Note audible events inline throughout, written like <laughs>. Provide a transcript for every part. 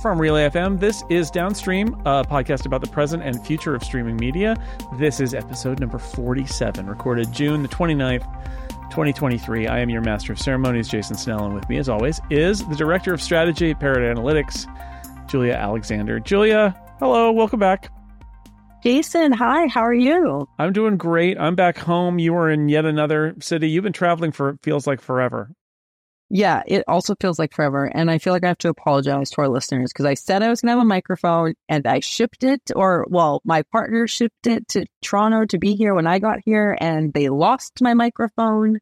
From Relay FM, this is Downstream, a podcast about the present and future of streaming media. This is episode number 47, recorded June the 29th, 2023. I am your master of ceremonies, Jason Snell, and with me, as always, is the director of strategy at Parrot Analytics, Julia Alexander. Julia, hello, welcome back. Jason, hi, how are you? I'm doing great. I'm back home. You are in yet another city. You've been traveling for feels like forever. Yeah, it also feels like forever. And I feel like I have to apologize to our listeners because I said I was going to have a microphone and I shipped it, or well, my partner shipped it to Toronto to be here when I got here and they lost my microphone.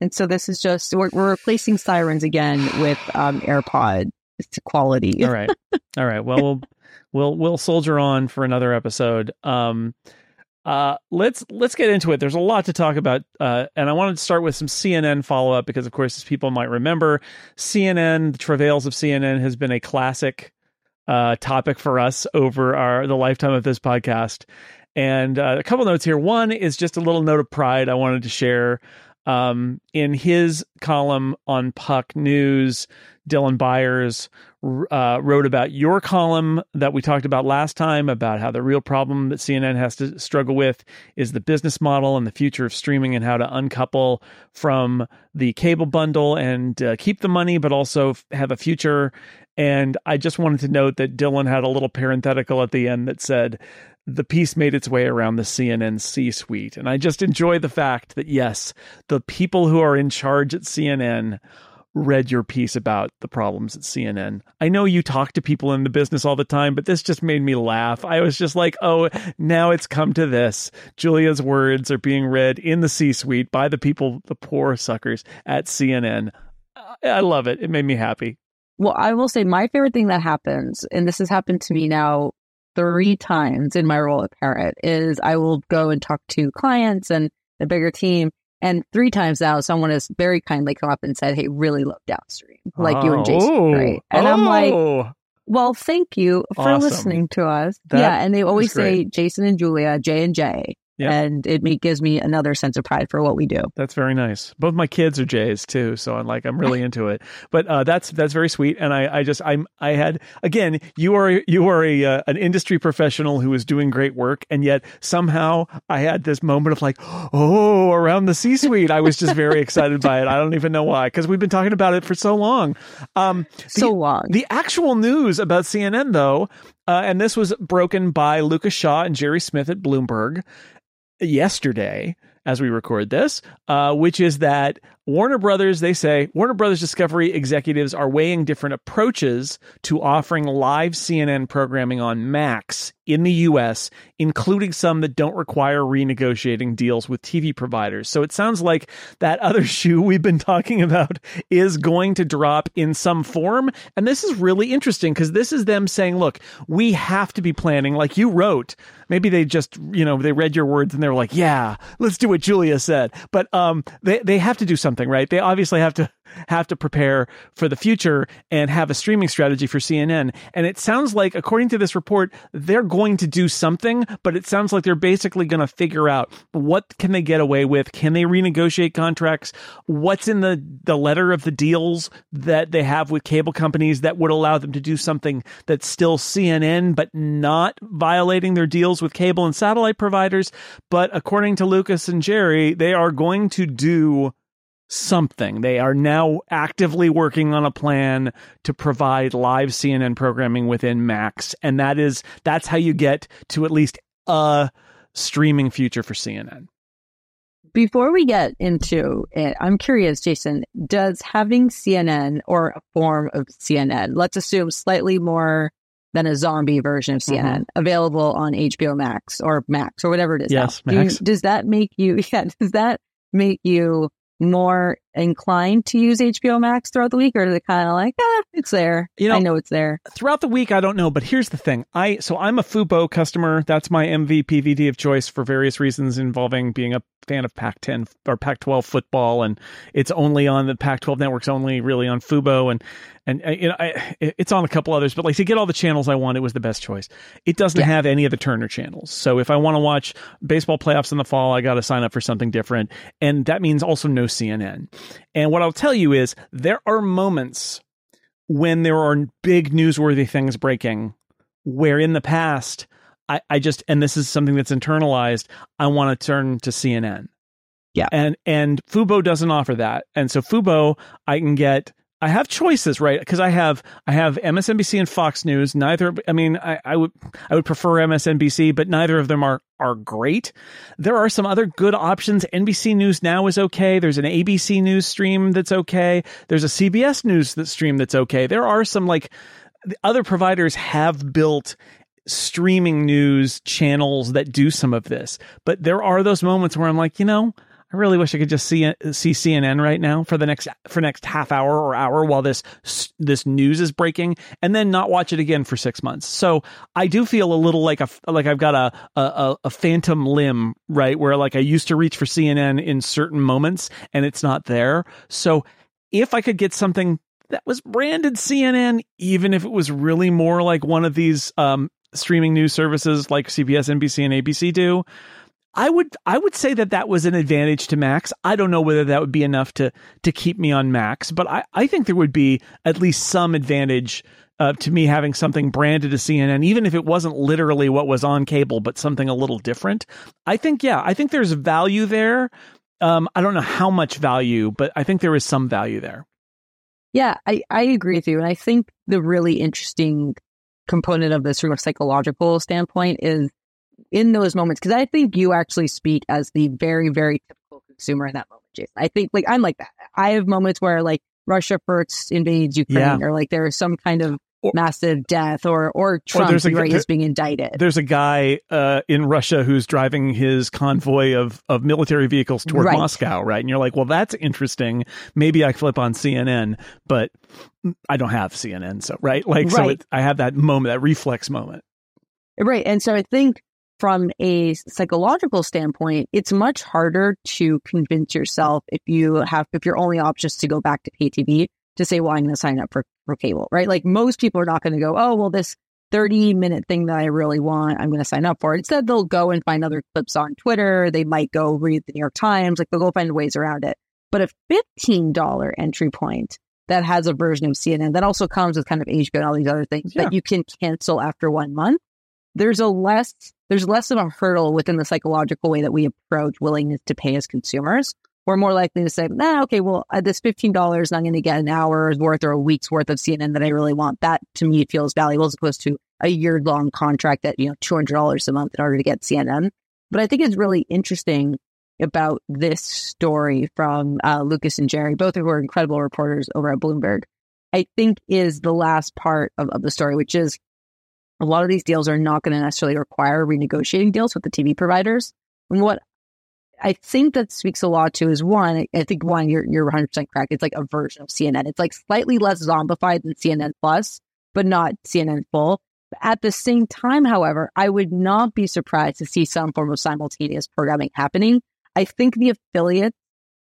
And so this is just, we're, we're replacing sirens again with um, AirPod quality. All right. All right. Well, we'll we'll we'll soldier on for another episode. Um, uh, let's let's get into it. There's a lot to talk about, uh, and I wanted to start with some CNN follow up because, of course, as people might remember, CNN, the travails of CNN, has been a classic uh, topic for us over our the lifetime of this podcast. And uh, a couple notes here. One is just a little note of pride I wanted to share. Um, in his column on Puck News, Dylan Byers uh, wrote about your column that we talked about last time about how the real problem that CNN has to struggle with is the business model and the future of streaming and how to uncouple from the cable bundle and uh, keep the money, but also have a future. And I just wanted to note that Dylan had a little parenthetical at the end that said, the piece made its way around the CNN C suite. And I just enjoy the fact that, yes, the people who are in charge at CNN read your piece about the problems at CNN. I know you talk to people in the business all the time, but this just made me laugh. I was just like, oh, now it's come to this. Julia's words are being read in the C suite by the people, the poor suckers at CNN. I love it. It made me happy. Well, I will say my favorite thing that happens, and this has happened to me now three times in my role at Parrot, is I will go and talk to clients and the bigger team and three times now, someone has very kindly come up and said, Hey, really love downstream, like oh, you and Jason, oh, right? And oh. I'm like, oh. well, thank you for awesome. listening to us. That yeah. And they always say Jason and Julia, J and J. Yep. And it me, gives me another sense of pride for what we do. That's very nice. Both my kids are Jays too, so I'm like I'm really <laughs> into it. But uh, that's that's very sweet. And I, I just I'm I had again you are you are a uh, an industry professional who is doing great work, and yet somehow I had this moment of like oh around the C-suite. I was just very excited by it. I don't even know why because we've been talking about it for so long. Um, the, so long. The actual news about CNN though. Uh, and this was broken by Lucas Shaw and Gerry Smith at Bloomberg yesterday as we record this, uh, which is that Warner Brothers, they say, Warner Brothers Discovery executives are weighing different approaches to offering live CNN programming on Max in the US, including some that don't require renegotiating deals with TV providers. So it sounds like that other <laughs> shoe we've been talking about is going to drop in some form. And this is really interesting because this is them saying, look, we have to be planning, like you wrote. Maybe they just, you know, they read your words and they were like, yeah, let's do what Julia said. But um, they, they have to do something something, right? They obviously have to have to prepare for the future and have a streaming strategy for CNN. And it sounds like, according to this report, they're going to do something, but it sounds like they're basically going to figure out what can they get away with? Can they renegotiate contracts? What's in the, the letter of the deals that they have with cable companies that would allow them to do something that's still CNN, but not violating their deals with cable and satellite providers? But according to Lucas and Gerry, they are going to do something. They are now actively working on a plan to provide live CNN programming within Max, and that is that's how you get to at least a streaming future for CNN. Before we get into it, I'm curious, Jason, does having CNN or a form of CNN, let's assume slightly more than a zombie version of CNN mm-hmm. available on HBO Max or Max or whatever it is. Yes, now, Max. Do, does that make you, <laughs> yeah, does that make you more inclined to use HBO Max throughout the week, or are they kind of like, ah, it's there? You know, I know it's there. Throughout the week, I don't know, but here's the thing: I so I'm a Fubo customer. That's my MVPVD of choice for various reasons involving being a fan of Pac-10 or Pac-12 football, and it's only on the Pac-12 networks, only really on Fubo, and and uh, you know I, it's on a couple others, but like to get all the channels I want, it was the best choice. It doesn't yeah. have any of the Turner channels, so if I want to watch baseball playoffs in the fall, I got to sign up for something different, and that means also no CNN. And what I'll tell you is there are moments when there are big newsworthy things breaking, where in the past, I, I just, and this is something that's internalized, I want to turn to CNN. Yeah. And, and Fubo doesn't offer that. And so Fubo, I can get, I have choices, right? Because I have I have MSNBC and Fox News. Neither, I mean, I, I, would I would prefer MSNBC, but neither of them are are great. There are some other good options. NBC News Now is okay. There's an ABC News stream that's okay. There's a CBS News that stream that's okay. There are some like the other providers have built streaming news channels that do some of this, but there are those moments where I'm like, you know I really wish I could just see see CNN right now for the next for next half hour or hour while this this news is breaking, and then not watch it again for six months. So I do feel a little like a like I've got a a, a phantom limb, right? Where like I used to reach for CNN in certain moments, and it's not there. So if I could get something that was branded CNN, even if it was really more like one of these um, streaming news services like CBS, NBC, and ABC do I would I would say that that was an advantage to Max. I don't know whether that would be enough to to keep me on Max, but I, I think there would be at least some advantage uh, to me having something branded to CNN, even if it wasn't literally what was on cable, but something a little different. I think yeah, I think there's value there. Um, I don't know how much value, but I think there is some value there. Yeah, I, I agree with you. And I think the really interesting component of this from a psychological standpoint is in those moments, because I think you actually speak as the very, very typical consumer in that moment, Jason. I think like I'm like that. I have moments where like Russia first invades Ukraine, yeah. or like there is some kind of or, massive death, or or Trump or a, right, is being indicted. There's a guy uh, in Russia who's driving his convoy of of military vehicles toward right. Moscow, right? And you're like, well, that's interesting. Maybe I flip on CNN, but I don't have CNN, so right, like right. so it, I have that moment, that reflex moment. Right, and so I think from a psychological standpoint, it's much harder to convince yourself if you have, if your only option is to go back to pay TV to say, well, I'm going to sign up for, for cable, right? Like most people are not going to go, oh, well, this 30 minute thing that I really want, I'm going to sign up for. it. Instead, they'll go and find other clips on Twitter. They might go read the New York Times, like they'll go find ways around it. But a $15 entry point that has a version of CNN that also comes with kind of HBO and all these other things yeah. that you can cancel after one month there's a less there's less of a hurdle within the psychological way that we approach willingness to pay as consumers. We're more likely to say, nah, okay, well, at this fifteen dollars, I'm going to get an hour's worth or a week's worth of CNN that I really want. That to me feels valuable as opposed to a year long contract at you know two hundred dollars a month in order to get CNN. But I think it's really interesting about this story from uh, Lucas and Gerry, both of who are incredible reporters over at Bloomberg. I think is the last part of, of the story, which is a lot of these deals are not going to necessarily require renegotiating deals with the TV providers. And what I think that speaks a lot to is one, I think one, you're, you're 100% correct. It's like a version of CNN. It's like slightly less zombified than CNN Plus, but not CNN full. At the same time, however, I would not be surprised to see some form of simultaneous programming happening. I think the affiliates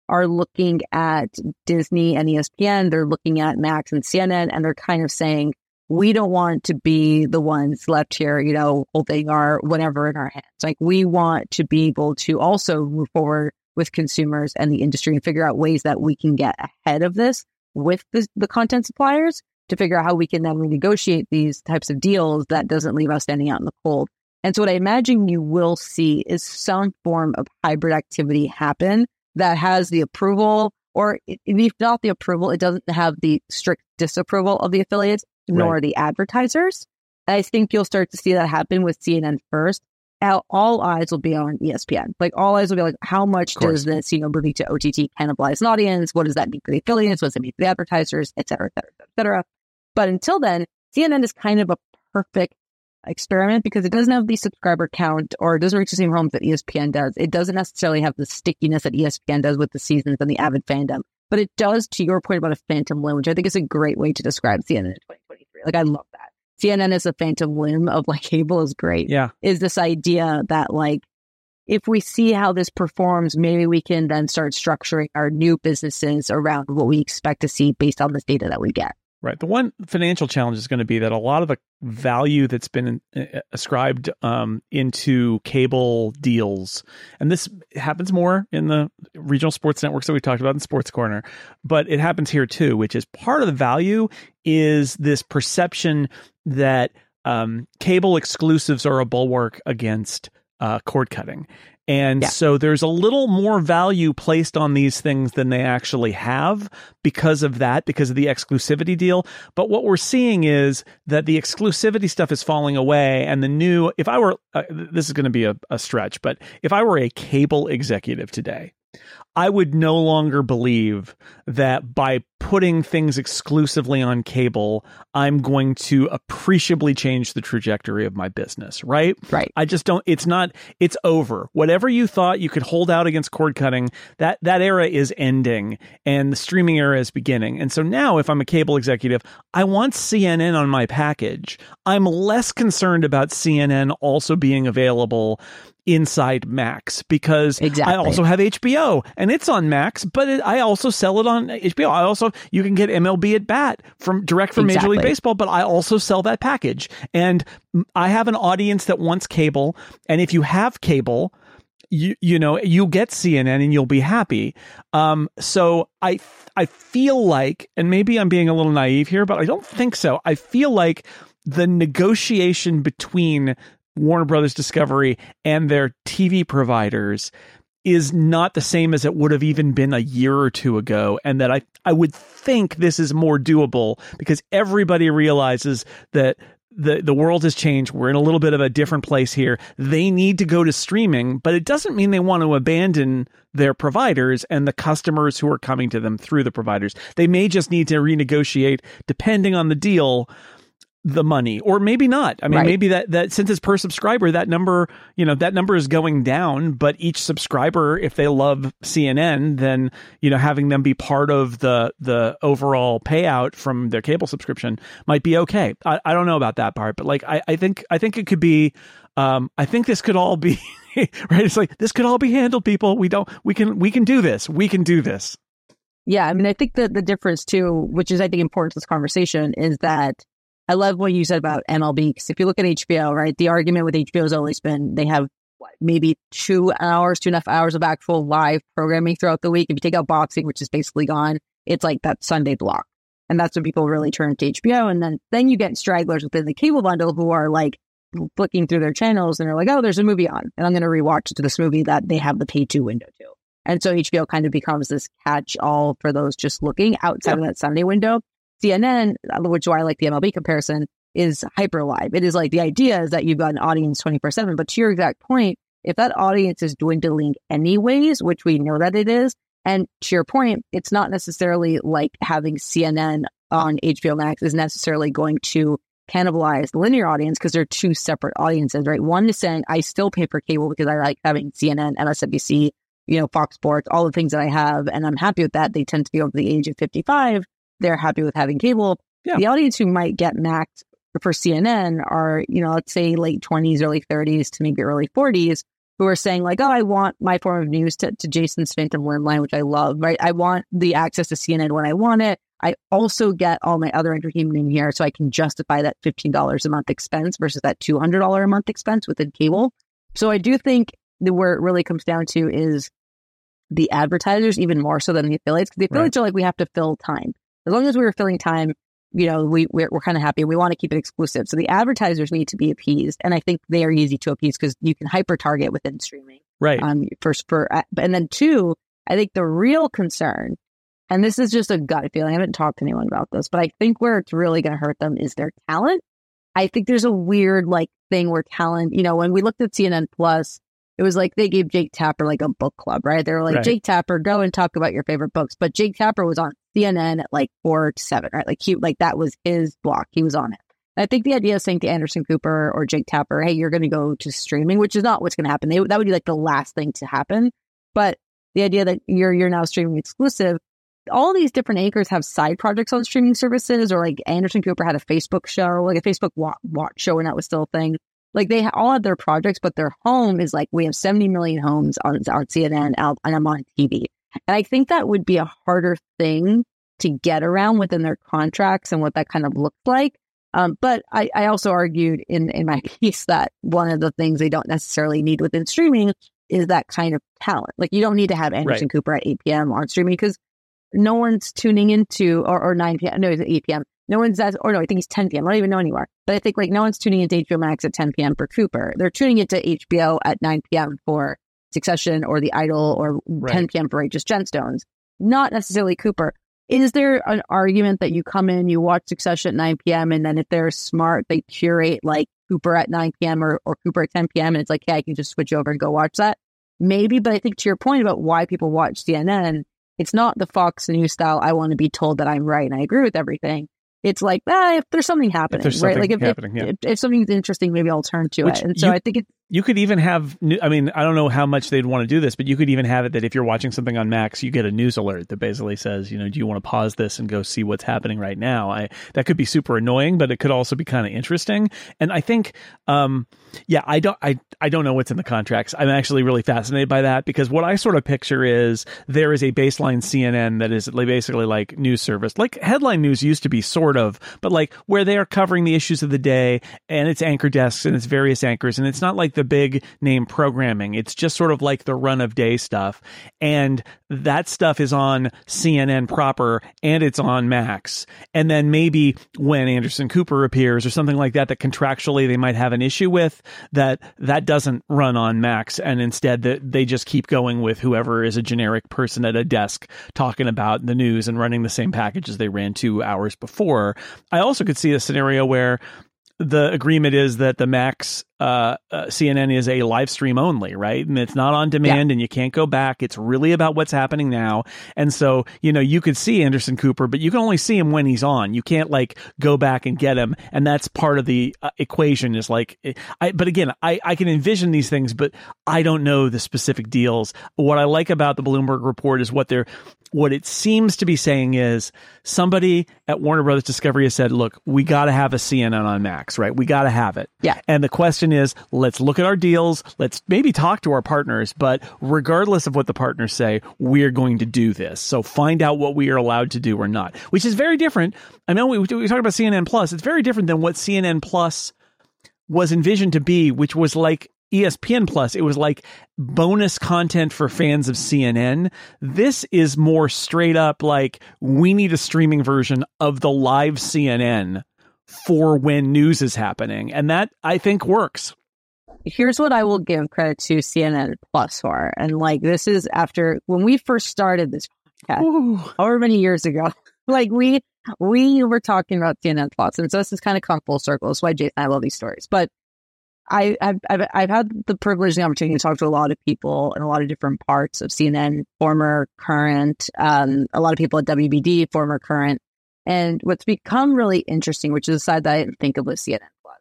are looking at Disney and ESPN. They're looking at Max and CNN, and they're kind of saying, we don't want to be the ones left here, you know, holding our whatever in our hands. Like we want to be able to also move forward with consumers and the industry and figure out ways that we can get ahead of this with the, the content suppliers to figure out how we can then renegotiate these types of deals that doesn't leave us standing out in the cold. And so what I imagine you will see is some form of hybrid activity happen that has the approval or if not the approval, it doesn't have the strict disapproval of the affiliates, nor right. the advertisers. I think you'll start to see that happen with CNN first. All eyes will be on ESPN. Like all eyes will be like, how much does this, you know, moving to OTT cannibalize an audience? What does that mean for the affiliates? What does it mean for the advertisers, et cetera, et cetera, et cetera. But until then, CNN is kind of a perfect experiment because it doesn't have the subscriber count or it doesn't reach the same homes that ESPN does. It doesn't necessarily have the stickiness that ESPN does with the seasons and the avid fandom. But it does, to your point about a phantom limb, which I think is a great way to describe CNN in 2023. Like, I love that. CNN is a phantom limb of like cable is great. Yeah. Is this idea that like, if we see how this performs, maybe we can then start structuring our new businesses around what we expect to see based on this data that we get. Right. The one financial challenge is going to be that a lot of the value that's been uh, ascribed um, into cable deals, and this happens more in the regional sports networks that we talked about in Sports Corner, but it happens here too, which is part of the value is this perception that um, cable exclusives are a bulwark against uh, cord cutting. And yeah. so there's a little more value placed on these things than they actually have because of that, because of the exclusivity deal. But what we're seeing is that the exclusivity stuff is falling away. And the new, if I were, uh, this is going to be a, a stretch, but if I were a cable executive today, I would no longer believe that by putting things exclusively on cable, I'm going to appreciably change the trajectory of my business, right? Right. I just don't it's not it's over. Whatever you thought you could hold out against cord cutting, that that era is ending and the streaming era is beginning. And so now if I'm a cable executive, I want CNN on my package. I'm less concerned about CNN also being available inside Max because exactly. I also have HBO and it's on Max, but it, I also sell it on HBO. I also you can get MLB at bat from direct from exactly. Major League Baseball, but I also sell that package. And I have an audience that wants cable, and if you have cable, you you know you'll get CNN and you'll be happy. Um, so I I feel like, and maybe I'm being a little naive here, but I don't think so. I feel like the negotiation between Warner Brothers Discovery and their TV providers is not the same as it would have even been a year or two ago and that I I would think this is more doable because everybody realizes that the the world has changed. We're in a little bit of a different place here. They need to go to streaming, but it doesn't mean they want to abandon their providers and the customers who are coming to them through the providers. They may just need to renegotiate depending on the deal the money or maybe not. I mean right. maybe that that since it's per subscriber that number you know that number is going down but each subscriber if they love cnn then you know having them be part of the the overall payout from their cable subscription might be okay. I, I don't know about that part but like i i think i think it could be um i think this could all be <laughs> right? It's like this could all be handled people. We don't we can we can do this. We can do this. Yeah i mean i think that the difference too which is i think important to this conversation is that I love what you said about MLB because if you look at HBO, right, the argument with HBO has always been they have what, maybe two hours, two and a half hours of actual live programming throughout the week. If you take out boxing, which is basically gone, it's like that Sunday block. And that's when people really turn to HBO. And then, then you get stragglers within the cable bundle who are like flicking through their channels and they're like, oh, there's a movie on. And I'm going to rewatch to this movie that they have the pay to window to. And so HBO kind of becomes this catch all for those just looking outside yeah. of that Sunday window. CNN, which why I like the MLB comparison, is hyper live. It is like the idea is that you've got an audience 24 7. But to your exact point, if that audience is dwindling anyways, which we know that it is, and to your point, it's not necessarily like having CNN on HBO Max is necessarily going to cannibalize the linear audience because they're two separate audiences, right? One is saying, I still pay for cable because I like having CNN, MSNBC, you know, Fox Sports, all the things that I have, and I'm happy with that. They tend to be over the age of 55 they're happy with having cable. Yeah. The audience who might get maxed for CNN are, you know, let's say late 20s, early 30s to maybe early 40s who are saying like, oh, I want my form of news to, to Jason's Phantom Limb line, which I love, right? I want the access to CNN when I want it. I also get all my other entertainment in here so I can justify that $15 a month expense versus that $200 a month expense within cable. So I do think the where it really comes down to is the advertisers even more so than the affiliates. Because the affiliates right. are like, we have to fill time as long as we were filling time, you know, we we're, we're kind of happy. We want to keep it exclusive. So the advertisers need to be appeased, and I think they are easy to appease because you can hyper target within streaming. Right. Um. First, for uh, and then two, I think the real concern, and this is just a gut feeling. I haven't talked to anyone about this, but I think where it's really going to hurt them is their talent. I think there's a weird like thing where talent. You know, when we looked at CNN Plus, it was like they gave Jake Tapper like a book club, right? They were like, right. Jake Tapper, go and talk about your favorite books. But Jake Tapper was on CNN at like four to seven, right? Like he, like that was his block. He was on it. I think the idea of saying to Anderson Cooper or Jake Tapper, hey, you're going to go to streaming, which is not what's going to happen. They, that would be like the last thing to happen. But the idea that you're, you're now streaming exclusive, all these different anchors have side projects on streaming services or like Anderson Cooper had a Facebook show, like a Facebook watch, watch show when that was still a thing. Like they all have their projects, but their home is like, we have 70 million homes on, on CNN and I'm on TV. And I think that would be a harder thing to get around within their contracts and what that kind of looked like. Um, but I, I also argued in, in my <laughs> piece that one of the things they don't necessarily need within streaming is that kind of talent. Like you don't need to have Anderson right. Cooper at 8 p.m. on streaming because no one's tuning into or, or 9 p.m. No, it's 8 p.m. No one's that, or no, I think he's 10 p.m. I don't even know anymore. But I think like no one's tuning into HBO Max at 10 p.m. for Cooper. They're tuning into HBO at 9 p.m. for Succession or The Idol or right. 10 p.m. for Righteous Gemstones. Not necessarily Cooper. Is there an argument that you come in, you watch Succession at 9 p.m., and then if they're smart, they curate like Cooper at 9 p.m. or, or Cooper at 10 p.m., and it's like, hey, I can just switch over and go watch that? Maybe, but I think to your point about why people watch CNN, it's not the Fox News style, I want to be told that I'm right and I agree with everything. It's like, ah, if there's something happening, there's right? Like if, happening, if, yeah. if, if, something's interesting, maybe I'll turn to Which it. And so you, I think it's you could even have new, i mean i don't know how much they'd want to do this but you could even have it that if you're watching something on max you get a news alert that basically says you know do you want to pause this and go see what's happening right now? I that could be super annoying but it could also be kind of interesting. And i think um yeah i don't i i don't know what's in the contracts. I'm actually really fascinated by that because what i sort of picture is there is a baseline cnn that is basically like news service like headline news used to be sort of but like where they are covering the issues of the day and it's anchor desks and it's various anchors and it's not like the big name programming. It's just sort of like the run of day stuff. And that stuff is on CNN proper and it's on Max. And then maybe when Anderson Cooper appears or something like that, that contractually they might have an issue with, that that doesn't run on Max. And instead that they just keep going with whoever is a generic person at a desk talking about the news and running the same packages they ran two hours before. I also could see a scenario where the agreement is that the Max uh, uh, CNN is a live stream only, right? And it's not on demand, yeah. and you can't go back. It's really about what's happening now. And so, you know, you could see Anderson Cooper, but you can only see him when he's on. You can't like go back and get him, and that's part of the uh, equation. Is like, I. But again, I I can envision these things, but I don't know the specific deals. What I like about the Bloomberg report is what they're what it seems to be saying is somebody at Warner Brothers Discovery has said, look, we got to have a CNN on Max, right? We got to have it. Yeah. And the question is, let's look at our deals. Let's maybe talk to our partners, but regardless of what the partners say, we're going to do this. So find out what we are allowed to do or not, which is very different. I know we, we talked about CNN Plus. It's very different than what CNN Plus was envisioned to be, which was like ESPN Plus, it was like bonus content for fans of CNN. This is more straight up like we need a streaming version of the live CNN for when news is happening. And that I think works. Here's what I will give credit to CNN Plus for. And like this is after when we first started this podcast, Ooh. however many years ago, <laughs> like we we were talking about CNN Plus. And so this is kind of come full circle. That's why Jason I love these stories. But I, have I've, had the privilege and the opportunity to talk to a lot of people in a lot of different parts of CNN, former, current, um, a lot of people at WBD, former, current. And what's become really interesting, which is a side that I didn't think of with CNN Plus,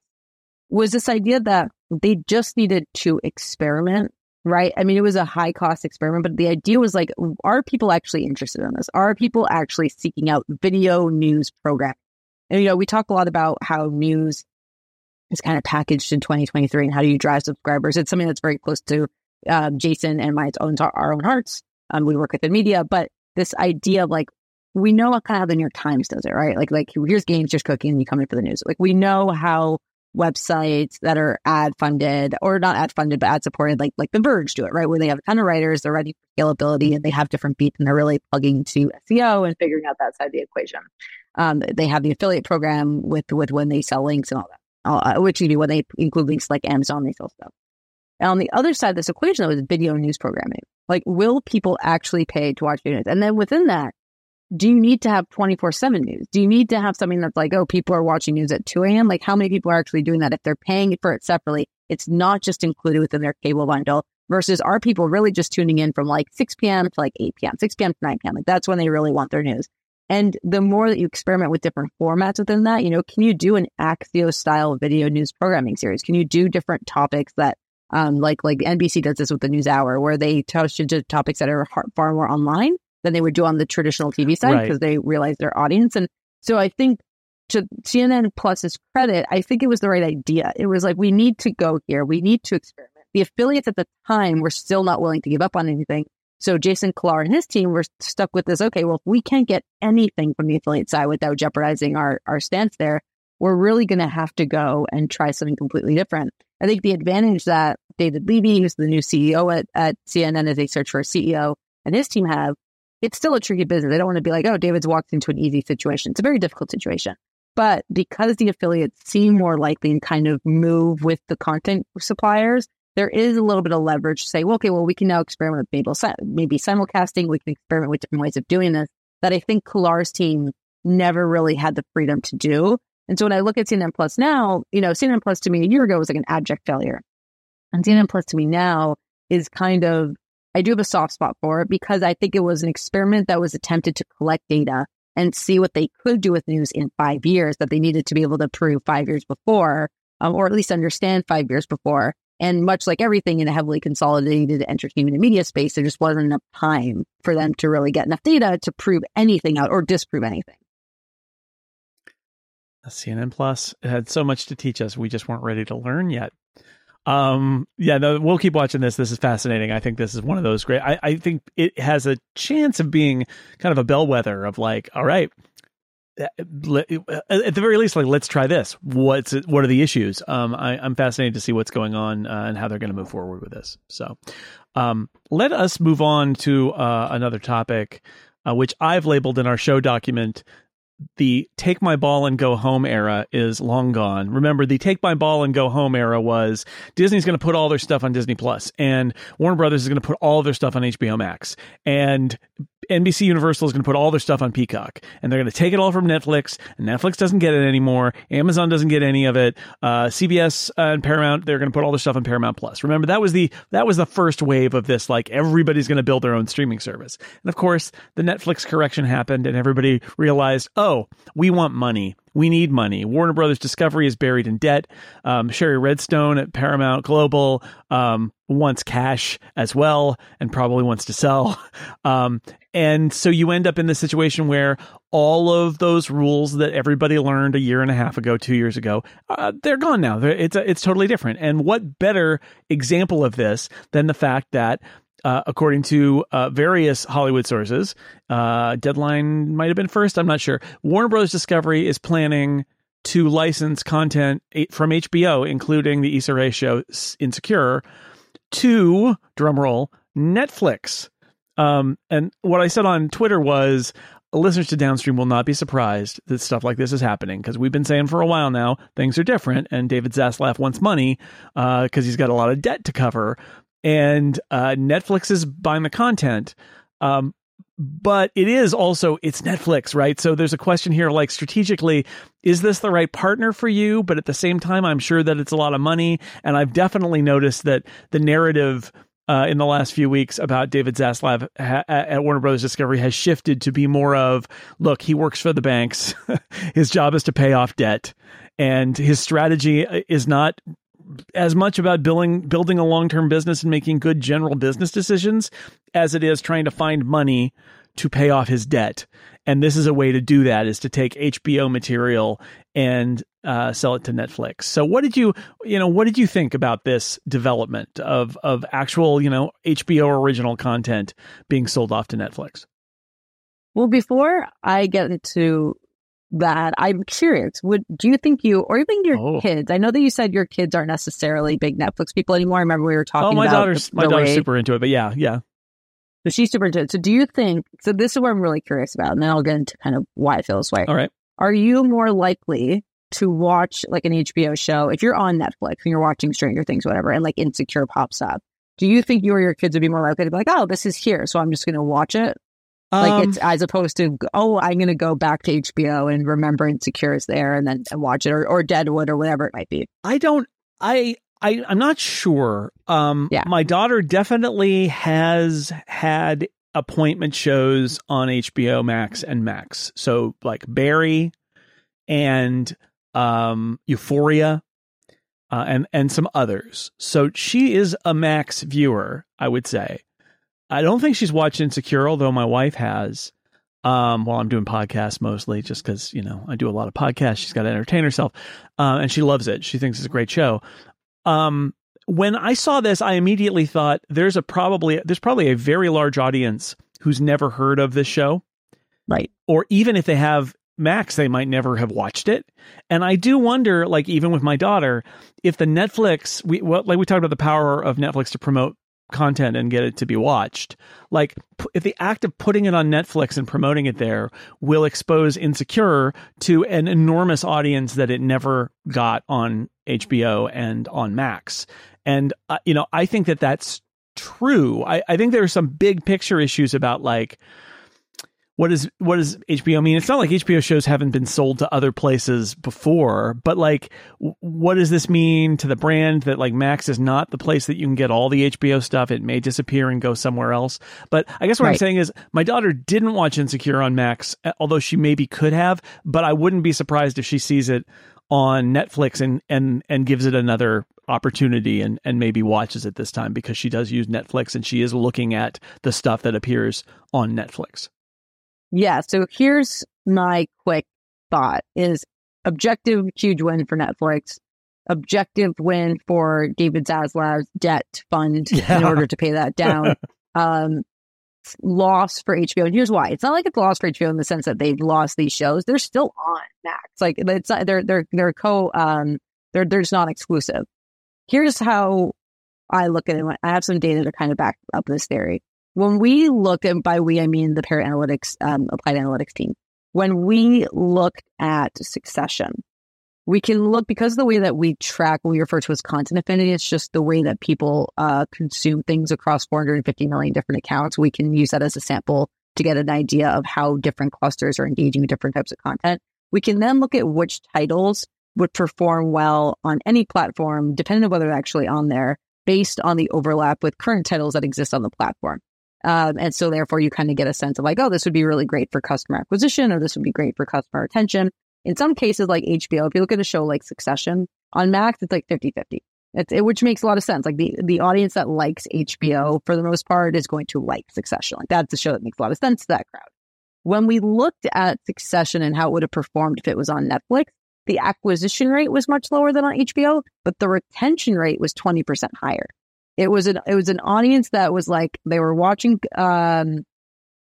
was this idea that they just needed to experiment, right? I mean, it was a high cost experiment, but the idea was like, are people actually interested in this? Are people actually seeking out video news programming? And, you know, we talk a lot about how news is kind of packaged in 2023 and how do you drive subscribers? It's something that's very close to um, Jason and my own our own hearts. Um, we work within media, but this idea of like we know what kind of the New York Times does it, right? Like like here's games, just cooking, and you come in for the news. Like we know how websites that are ad funded or not ad funded but ad supported, like like The Verge do it, right? Where they have a ton of writers, they're ready for scalability, and they have different beats, and they're really plugging to SEO and figuring out that side of the equation. Um, they have the affiliate program with with when they sell links and all that uh, which you do when they include links like Amazon, they sell stuff. And on the other side of this equation, though, is video news programming. Like, will people actually pay to watch news? And then within that, do you need to have 24 7 news? Do you need to have something that's like, oh, people are watching news at 2 a.m.? Like, how many people are actually doing that? If they're paying for it separately, it's not just included within their cable bundle versus are people really just tuning in from like 6 p.m. to like 8 p.m., 6 p.m. to 9 p.m.? Like, that's when they really want their news. And the more that you experiment with different formats within that, you know, can you do an Axios style video news programming series? Can you do different topics that, um, like, like NBC does this with the news hour where they touch into topics that are far more online than they would do on the traditional TV side because right. they realize their audience. And so I think to CNN Plus's credit, I think it was the right idea. It was like, we need to go here. We need to experiment. The affiliates at the time were still not willing to give up on anything So Jason Kilar and his team were stuck with this. Okay, well, if we can't get anything from the affiliate side without jeopardizing our, our stance there, we're really going to have to go and try something completely different. I think the advantage that David Leavy, who's the new CEO at, at CNN as they search for a CEO, and his team have, it's still a tricky business. They don't want to be like, oh, David's walked into an easy situation. It's a very difficult situation. But because the affiliates seem more likely and kind of move with the content suppliers, there is a little bit of leverage to say, well, okay, well, we can now experiment with maybe, simulcasting. We can experiment with different ways of doing this that I think Kilar's team never really had the freedom to do. And so when I look at CNN Plus now, you know, CNN Plus to me a year ago was like an abject failure. And CNN Plus to me now is kind of, I do have a soft spot for it because I think it was an experiment that was attempted to collect data and see what they could do with news in five years that they needed to be able to prove five years before, um, or at least understand five years before. And much like everything in a heavily consolidated entertainment and media space, there just wasn't enough time for them to really get enough data to prove anything out or disprove anything. CNN Plus had so much to teach us. We just weren't ready to learn yet. Um, yeah, no, we'll keep watching this. This is fascinating. I think this is one of those great. I, I think it has a chance of being kind of a bellwether of like, all right, uh, at the very least, like let's try this. What's what are the issues? Um, I, am fascinated to see what's going on uh, and how they're going to move forward with this. So, um, let us move on to uh, another topic, uh, which I've labeled in our show document the take my ball and go home era is long gone. Remember, the take my ball and go home era was Disney's going to put all their stuff on Disney Plus, and Warner Brothers is going to put all their stuff on HBO Max, and NBC Universal is going to put all their stuff on Peacock, and they're going to take it all from Netflix. Netflix doesn't get it anymore. Amazon doesn't get any of it. Uh, CBS uh, and Paramount they're going to put all their stuff on Paramount Plus. Remember that was the that was the first wave of this. Like everybody's going to build their own streaming service, and of course the Netflix correction happened, and everybody realized, oh, we want money. We need money. Warner Brothers Discovery is buried in debt. Um, Shari Redstone at Paramount Global um, wants cash as well and probably wants to sell. <laughs> Um, and so you end up in the situation where all of those rules that everybody learned a year and a half ago, two years ago, uh, they're gone now. They're, it's it's totally different. And what better example of this than the fact that uh, according to uh, various Hollywood sources. Uh, Deadline might have been first. I'm not sure. Warner Bros. Discovery is planning to license content from HBO, including the Issa Rae show Insecure, to drumroll Netflix. Um, and what I said on Twitter was listeners to downstream will not be surprised that stuff like this is happening because we've been saying for a while now things are different and david zaslav wants money because uh, he's got a lot of debt to cover and uh, Netflix is buying the content. Um, but it is also it's Netflix, right? So there's a question here like strategically, is this the right partner for you? But at the same time, I'm sure that it's a lot of money, and I've definitely noticed that the narrative uh, in the last few weeks about David Zaslav ha- at Warner Brothers Discovery has shifted to be more of look, he works for the banks. <laughs> his job is to pay off debt. And his strategy is not as much about building building a long term business and making good general business decisions as it is trying to find money to pay off his debt. And this is a way to do that: is to take HBO material and uh, sell it to Netflix. So, what did you, you know, what did you think about this development of of actual, you know, HBO original content being sold off to Netflix? Well, before I get into that I'm curious. Would do you think you or even your oh. kids? I know that you said your kids aren't necessarily big Netflix people anymore. I remember we were talking. Oh, my about daughter's the, my the daughter's way, super into it, but yeah, yeah. So she's super into it. So do you think? So this is what I'm really curious about, and then I'll get into kind of why I feel this way. All right. Are you more likely to watch like an HBO show if you're on Netflix and you're watching Stranger Things, whatever, and like Insecure pops up? Do you think you or your kids would be more likely to be like, "Oh, this is here, so I'm just going to watch it," like um, it's as opposed to oh i'm going to go back to hbo and remember insecure is there and then watch it or, or deadwood or whatever it might be i don't i I, I'm not sure. Um, yeah. My daughter definitely has had appointment shows on HBO Max and Max. So like Barry and um, Euphoria uh, and and some others. So she is a Max viewer, I would say. I don't think she's watched Insecure, although my wife has. Um, while I'm doing podcasts mostly, just because you know I do a lot of podcasts. She's got to entertain herself, uh, and she loves it. She thinks it's a great show. Um, when I saw this, I immediately thought there's a probably there's probably a very large audience who's never heard of this show. Right. Or even if they have Max, they might never have watched it. And I do wonder, like even with my daughter, if the Netflix, we well, like we talked about the power of Netflix to promote content and get it to be watched. Like if the act of putting it on Netflix and promoting it there will expose Insecure to an enormous audience that it never got on HBO and on Max. And uh, you know, I think that that's true. I, I think there are some big picture issues about like what is what does HBO mean? It's not like HBO shows haven't been sold to other places before, but like, what does this mean to the brand that like Max is not the place that you can get all the HBO stuff? It may disappear and go somewhere else. But I guess what right. I'm saying is, my daughter didn't watch Insecure on Max, although she maybe could have. But I wouldn't be surprised if she sees it on Netflix and and and gives it another opportunity and and maybe watches it this time because she does use Netflix and she is looking at the stuff that appears on Netflix. Yeah. So here's my quick thought is objective huge win for Netflix. Objective win for David Zaslav's debt fund <laughs> yeah. in order to pay that down. <laughs> um, loss for HBO. And here's why. It's not like it's lost for HBO in the sense that they've lost these shows. They're still on Max. Like it's not, they're, they're, they're co, um, they're, they're just not exclusive. Here's how I look at it. I have some data to kind of back up this theory when we look and by we, I mean the Parrot Analytics, um, applied analytics team, when we look at succession, we can look because the way that we track what we refer to as content affinity. It's just the way that people uh, consume things across 450 million different accounts. We can use that as a sample to get an idea of how different clusters are engaging with different types of content. We can then look at which titles would perform well on any platform, depending on whether they're actually on there, based on the overlap with current titles that exist on the platform. Um, and so therefore you kind of get a sense of like, oh, this would be really great for customer acquisition or this would be great for customer retention. In some cases, like HBO, if you look at a show like Succession on Max, it's like 50 50. it, which makes a lot of sense. Like the, the audience that likes HBO for the most part is going to like Succession. Like that's a show that makes a lot of sense to that crowd. When we looked at Succession and how it would have performed if it was on Netflix, the acquisition rate was much lower than on HBO, but the retention rate was 20% higher. It was an it was an audience that was like they were watching um,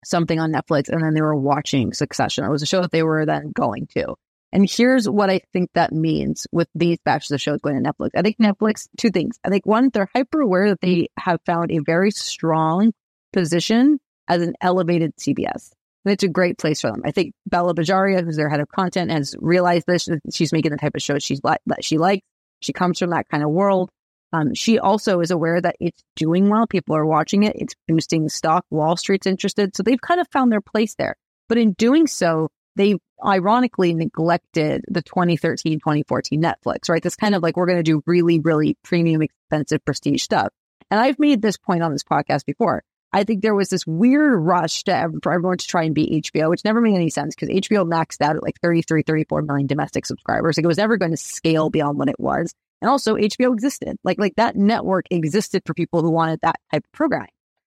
something on Netflix and then they were watching Succession. It was a show that they were then going to. And here's what I think that means with these batches of shows going to Netflix. I think Netflix, two things. I think one, they're hyper aware that they have found a very strong position as an elevated CBS. And it's a great place for them. I think Bela Bajaria, who's their head of content, has realized this. She's making the type of show she's that she likes. She comes from that kind of world. Um, she also is aware that it's doing well. People are watching it. It's boosting stock. Wall Street's interested. So they've kind of found their place there. But in doing so, they ironically neglected the 2013, 2014 Netflix, right? This kind of like, we're going to do really, really premium, expensive prestige stuff. And I've made this point on this podcast before. I think there was this weird rush to, for everyone to try and beat HBO, which never made any sense because HBO maxed out at like 33, 34 million domestic subscribers. Like it was never going to scale beyond what it was. And also HBO existed. Like, like that network existed for people who wanted that type of programming.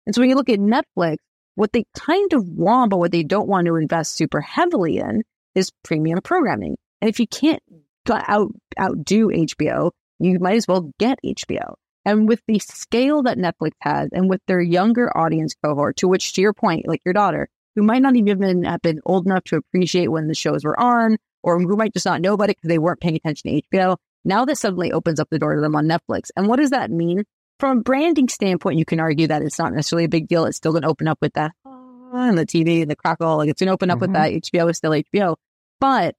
And so when you look at Netflix, what they kind of want, but what they don't want to invest super heavily in is premium programming. And if you can't out, outdo HBO, you might as well get HBO. And with the scale that Netflix has and with their younger audience cohort, to which, to your point, like your daughter, who might not even have been old enough to appreciate when the shows were on, or who might just not know about it because they weren't paying attention to HBO, now this suddenly opens up the door to them on Netflix. And what does that mean? From a branding standpoint, you can argue that it's not necessarily a big deal. It's still going to open up with that and the TV and the crackle. Like it's going to open up mm-hmm. with that. HBO is still HBO. But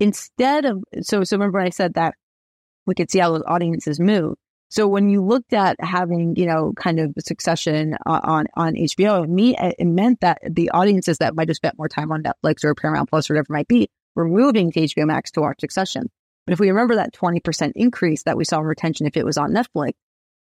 instead of, so, so remember when I said that we could see how those audiences move. So when you looked at having, you know, kind of succession on, on HBO, me, it meant that the audiences that might have spent more time on Netflix or Paramount Plus or whatever it might be were moving to HBO Max to watch Succession. But if we remember that 20% increase that we saw in retention if it was on Netflix,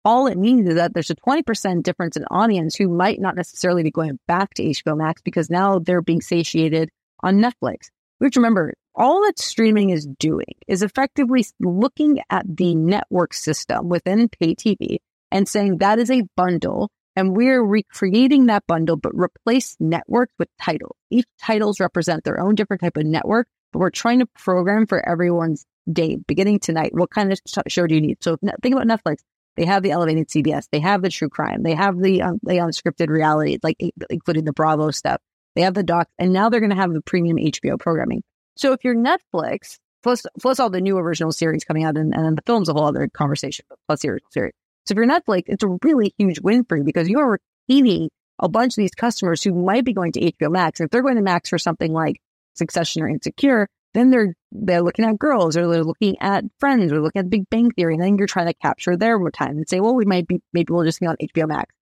all it means is that there's a 20% difference in audience who might not necessarily be going back to HBO Max because now they're being satiated on Netflix. To remember all that streaming is doing is effectively looking at the network system within pay TV and saying that is a bundle and we're recreating that bundle, but replace networks with titles. Each titles represent their own different type of network, but we're trying to program for everyone's day, beginning tonight. What kind of show do you need? So think about Netflix. They have the elevated CBS. They have the true crime. They have the um, the unscripted reality, like including the Bravo stuff. They have the doc, and now they're going to have the premium HBO programming. So if you're Netflix, plus plus all the new original series coming out, and, and the film's a whole other conversation, but plus the original series. So if you're Netflix, it's a really huge win for you because you are retaining a bunch of these customers who might be going to HBO Max. If they're going to Max for something like Succession or Insecure, then they're they're looking at girls or they're looking at friends or looking at Big Bang Theory. And then you're trying to capture their time and say, well, we might be maybe we'll just be on HBO Max.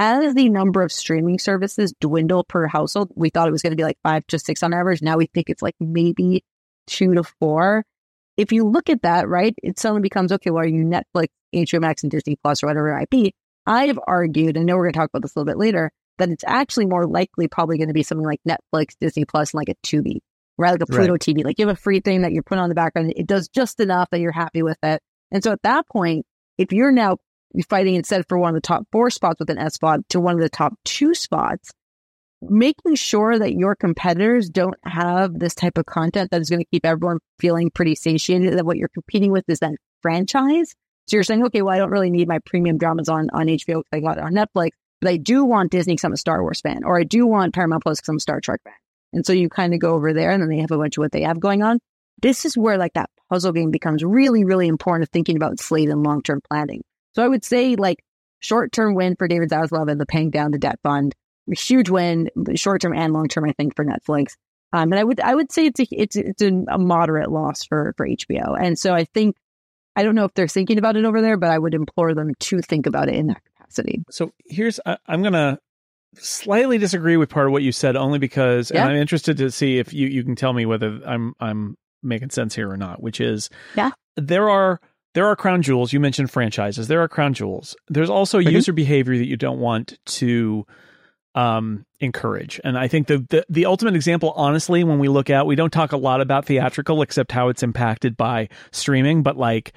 As the number of streaming services dwindle per household, we thought it was going to be like five to six on average. Now we think it's like maybe two to four. If you look at that, right, it suddenly becomes okay. Well, are you Netflix, HBO Max, and Disney Plus or whatever it might be? I've argued, and I know we're going to talk about this a little bit later, that it's actually more likely probably going to be something like Netflix, Disney Plus, and like a Tubi, rather like a Pluto right. TV. Like you have a free thing that you're putting on the background. It does just enough that you're happy with it. And so at that point, if you're now fighting instead for one of the top four spots with an SVOD to one of the top two spots, making sure that your competitors don't have this type of content that is going to keep everyone feeling pretty satiated, that what you're competing with is that franchise. So you're saying, okay, well, I don't really need my premium dramas on, on HBO. I got it on Netflix, but I do want Disney because I'm a Star Wars fan, or I do want Paramount Plus because I'm a Star Trek fan. And so you kind of go over there and then they have a bunch of what they have going on. This is where like that puzzle game becomes really, really important of thinking about slate and long-term planning. So I would say like short-term win for David Zaslav and the paying down the debt fund, huge win, short-term and long-term, I think for Netflix. Um, and I would, I would say it's a, it's, it's a, moderate loss for, for HBO. And so I think, I don't know if they're thinking about it over there, but I would implore them to think about it in that capacity. So here's, I, I'm going to slightly disagree with part of what you said only because yeah. and I'm interested to see if you you can tell me whether I'm I'm making sense here or not, which is yeah. there are there are crown jewels. You mentioned franchises. There are crown jewels. There's also mm-hmm. user behavior that you don't want to um, encourage. And I think the, the, the ultimate example, honestly, when we look at, we don't talk a lot about theatrical, except how it's impacted by streaming. But like,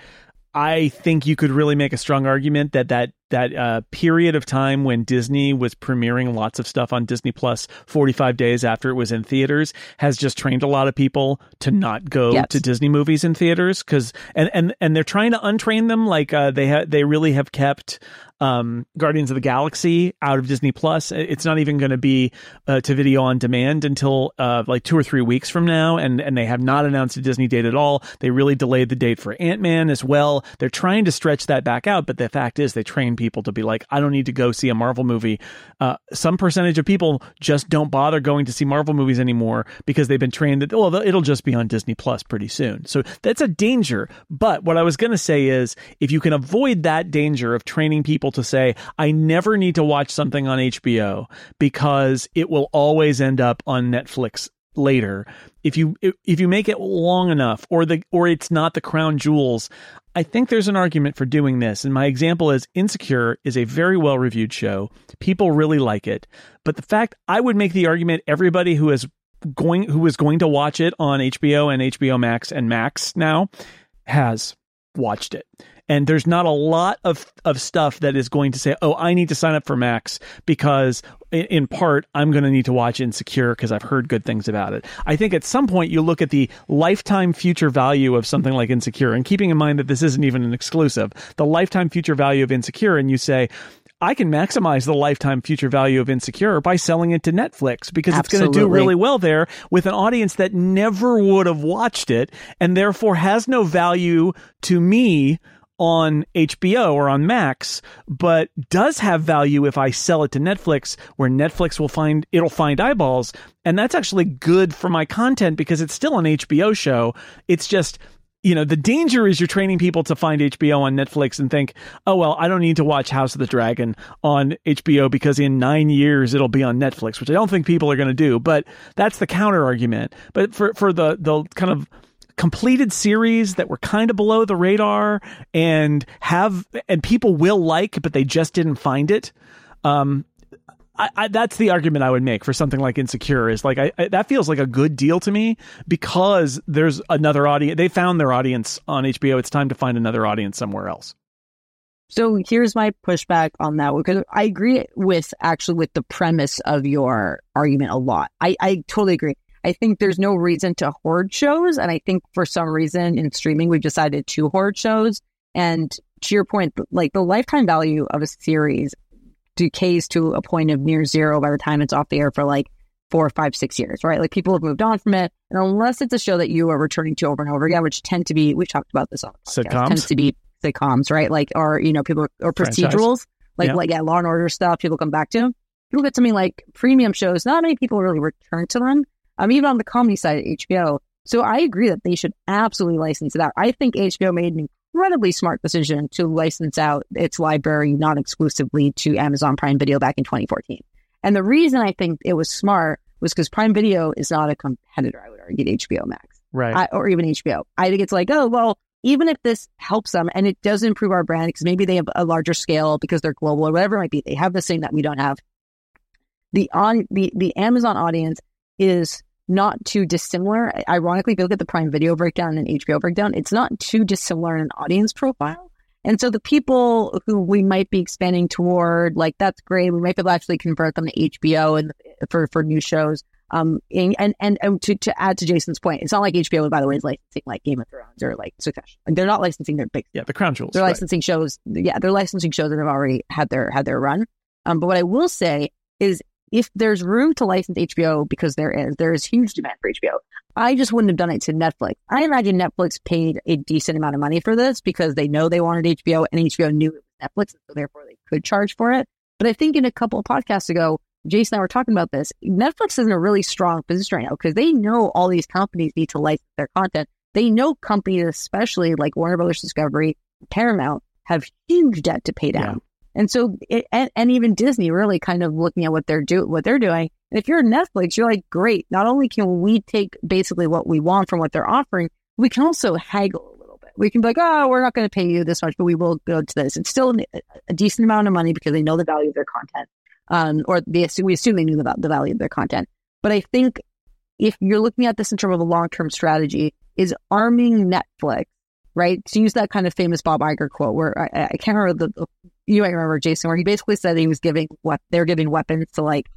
I think you could really make a strong argument that that that uh, period of time when Disney was premiering lots of stuff on Disney Plus 45 days after it was in theaters has just trained a lot of people to not go yes. to Disney movies in theaters cuz and and and they're trying to untrain them like uh, they ha- they really have kept um, Guardians of the Galaxy out of Disney Plus. It's not even going to be uh, to video on demand until uh, like two or three weeks from now, and and they have not announced a Disney date at all. They really delayed the date for Ant Man as well. They're trying to stretch that back out, but the fact is, they train people to be like, I don't need to go see a Marvel movie. Uh, some percentage of people just don't bother going to see Marvel movies anymore because they've been trained that oh, it'll just be on Disney Plus pretty soon. So that's a danger. But what I was going to say is, if you can avoid that danger of training people to say, I never need to watch something on HBO because it will always end up on Netflix later if you if you make it long enough or the or it's not the crown jewels i think there's an argument for doing this and my example is insecure is a very well reviewed show. People really like it. But the fact i would make the argument everybody who is going who is going to watch it on hbo and hbo max and max now has watched it and there's not a lot of of stuff that is going to say, "Oh, I need to sign up for Max because in, in part I'm going to need to watch Insecure because I've heard good things about it." I think at some point you look at the lifetime future value of something like Insecure and keeping in mind that this isn't even an exclusive, the lifetime future value of Insecure and you say, I can maximize the lifetime future value of Insecure by selling it to Netflix because Absolutely. it's going to do really well there with an audience that never would have watched it and therefore has no value to me on HBO or on Max, but does have value if I sell it to Netflix, where Netflix will find it'll find eyeballs, and that's actually good for my content because it's still an HBO show. It's just you know, the danger is you're training people to find HBO on Netflix and think, oh, well, I don't need to watch House of the Dragon on HBO because in nine years it'll be on Netflix, which I don't think people are going to do. But that's the counter argument. But for, for the, the kind of completed series that were kind of below the radar and have and people will like but they just didn't find it um I, I, that's the argument I would make for something like Insecure is like I, that feels like a good deal to me because there's another audience. They found their audience on HBO. It's time to find another audience somewhere else. So here's my pushback on that because I agree with actually with the premise of your argument a lot. I, I totally agree. I think there's no reason to hoard shows. And I think for some reason in streaming, we've decided to hoard shows. And to your point, like the lifetime value of a series decays to a point of near zero by the time it's off the air for like four, five, six years, right? Like people have moved on from it. And unless it's a show that you are returning to over and over again, which tend to be, we've talked about this on sitcoms, tends to be sitcoms, right? Like, or, you know, people, or procedurals, Franchise. like, yeah. like, yeah, Law and Order stuff, people come back to. Them. People get something like premium shows, not many people really return to them. Um, even on the comedy side of HBO. So I agree that they should absolutely license it out. I think HBO made an incredibly smart decision to license out its library not exclusively to Amazon Prime Video back in 2014. And the reason I think it was smart was because Prime Video is not a competitor, I would argue, to HBO Max. Right. I, or even HBO. I think it's like, oh, well, even if this helps them and it does improve our brand because maybe they have a larger scale because they're global or whatever it might be, they have this thing that we don't have. The on the, the Amazon audience is not too dissimilar. Ironically, if you look at the Prime Video breakdown and HBO breakdown, it's not too dissimilar in an audience profile. And so the people who we might be expanding toward, like that's great. We might be able to actually convert them to HBO and for for new shows. Um, and and and to, to add to Jason's point, it's not like HBO, by the way, is licensing like Game of Thrones or like Succession. They're not licensing their big. Yeah, the crown jewels. They're right. licensing shows. Yeah, they're licensing shows that have already had their had their run. Um, but what I will say is if there's room to license HBO, because there is, there is huge demand for HBO. I just wouldn't have done it to Netflix. I imagine Netflix paid a decent amount of money for this because they know they wanted HBO and HBO knew it was Netflix, so therefore they could charge for it. But I think in a couple of podcasts ago, Jason and I were talking about this. Netflix is in a really strong position right now because they know all these companies need to license their content. They know companies, especially like Warner Brothers Discovery, Paramount, have huge debt to pay down. And so, it, and, and, even Disney really kind of looking at what they're do what they're doing. And if you're Netflix, you're like, great. Not only can we take basically what we want from what they're offering, we can also haggle a little bit. We can be like, oh, we're not going to pay you this much, but we will go to this. It's still a, decent amount of money because they know the value of their content, um, or they assume, we assume they knew about the value of their content. But I think if you're looking at this in terms of a long term strategy, is arming Netflix right? To use that kind of famous Bob Iger quote, where I, I can't remember the, you might remember Jason, where he basically said he was giving what they're giving weapons to like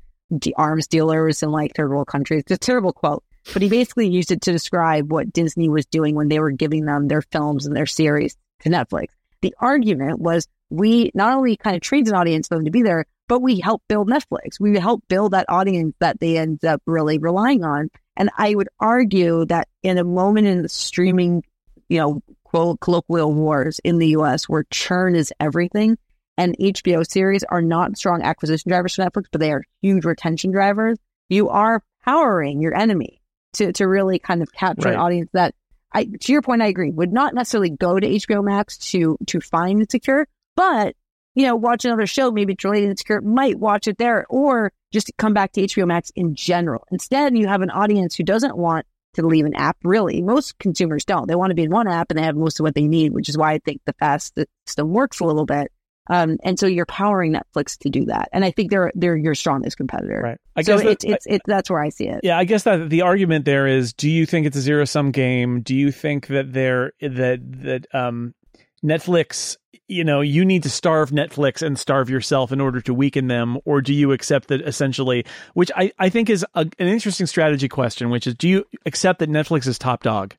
arms dealers in like third world countries. It's a terrible quote, but he basically used it to describe what Disney was doing when they were giving them their films and their series to Netflix. The argument was we not only kind of trained an audience for them to be there, but we help build Netflix. We help build that audience that they end up really relying on. And I would argue that in a moment in the streaming, you know, colloquial wars in the US where churn is everything, and HBO series are not strong acquisition drivers for Netflix, but they are huge retention drivers. You are powering your enemy to, to really kind of capture right. an audience that I, to your point, I agree, would not necessarily go to HBO Max to, to find Insecure, but, you know, watch another show, maybe it's related to Insecure, might watch it there or just come back to HBO Max in general. Instead, you have an audience who doesn't want to leave an app, really. Most consumers don't. They want to be in one app and they have most of what they need, which is why I think the fast system works a little bit um, and so you're powering Netflix to do that. And I think they're they're your strongest competitor. Right. I so guess it's, it's, it's, that's where I see it. Yeah. I guess that the argument there is, do you think it's a zero sum game? Do you think that they're, that, that, um, Netflix, you know, you need to starve Netflix and starve yourself in order to weaken them, or do you accept that essentially, which I, I think is a, an interesting strategy question, which is do you accept that Netflix is top dog?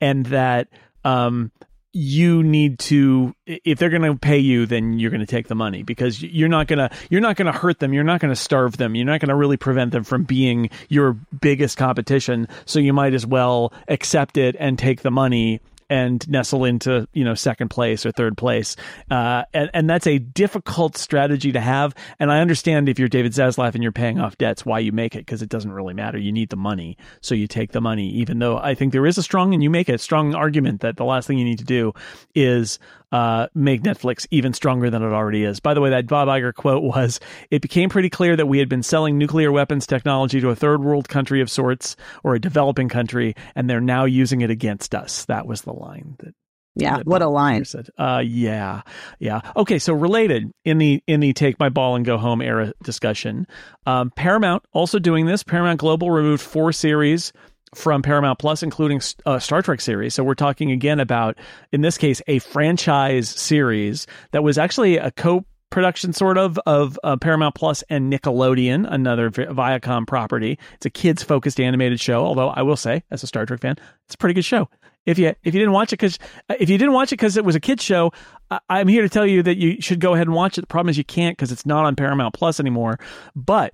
And that um, you need to if they're going to pay you then you're going to take the money because you're not going to you're not going to hurt them you're not going to starve them you're not going to really prevent them from being your biggest competition so you might as well accept it and take the money and nestle into you know second place or third place, uh, and and that's a difficult strategy to have. And I understand if you're David Zaslav and you're paying off debts, why you make it because it doesn't really matter. You need the money, so you take the money. Even though I think there is a strong and you make a strong argument that the last thing you need to do is uh, make Netflix even stronger than it already is. By the way, that Bob Iger quote was It became pretty clear that we had been selling nuclear weapons technology to a third world country of sorts or a developing country, and they're now using it against us. That was the line that. Yeah, what a line! Said. Uh, yeah, yeah. Okay, so related in the in the take my ball and go home era discussion, um, Paramount also doing this. Paramount Global removed four series from Paramount Plus, including uh, Star Trek series. So we're talking again about, in this case, a franchise series that was actually a co production, sort of, of uh, Paramount Plus and Nickelodeon, another Viacom property. It's a kids focused animated show. Although I will say, as a Star Trek fan, it's a pretty good show. If you if you didn't watch it because if you didn't watch it because it was a kids show, I, I'm here to tell you that you should go ahead and watch it. The problem is you can't because it's not on Paramount Plus anymore. But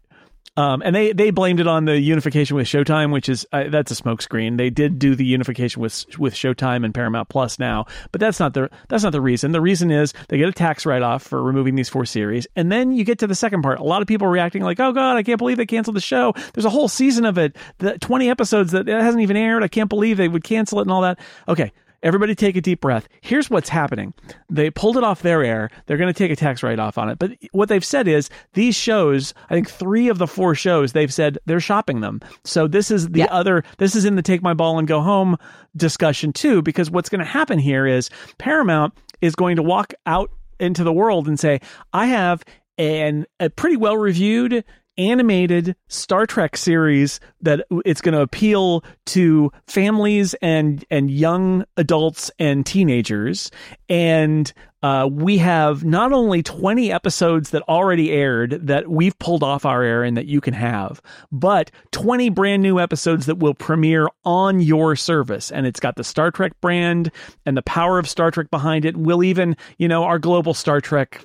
um, and they they blamed it on the unification with Showtime, which is uh, that's a smokescreen. They did do the unification with with Showtime and Paramount Plus now, but that's not the that's not the reason. The reason is they get a tax write off for removing these four series, and then you get to the second part. A lot of people reacting like, "Oh God, I can't believe they canceled the show." There's a whole season of it, the 20 episodes that hasn't even aired. I can't believe they would cancel it and all that. Okay, Everybody take a deep breath. Here's what's happening. They pulled it off their air. They're going to take a tax write off on it. But what they've said is these shows, I think three of the four shows, they've said they're shopping them. So this is the yeah. other, this is in the take my ball and go home discussion too, because what's going to happen here is Paramount is going to walk out into the world and say, I have an, a pretty well reviewed animated Star Trek series that it's going to appeal to families and and young adults and teenagers and uh, we have not only 20 episodes that already aired that we've pulled off our air and that you can have, but 20 brand new episodes that will premiere on your service. And it's got the Star Trek brand and the power of Star Trek behind it. We'll even, you know, our global Star Trek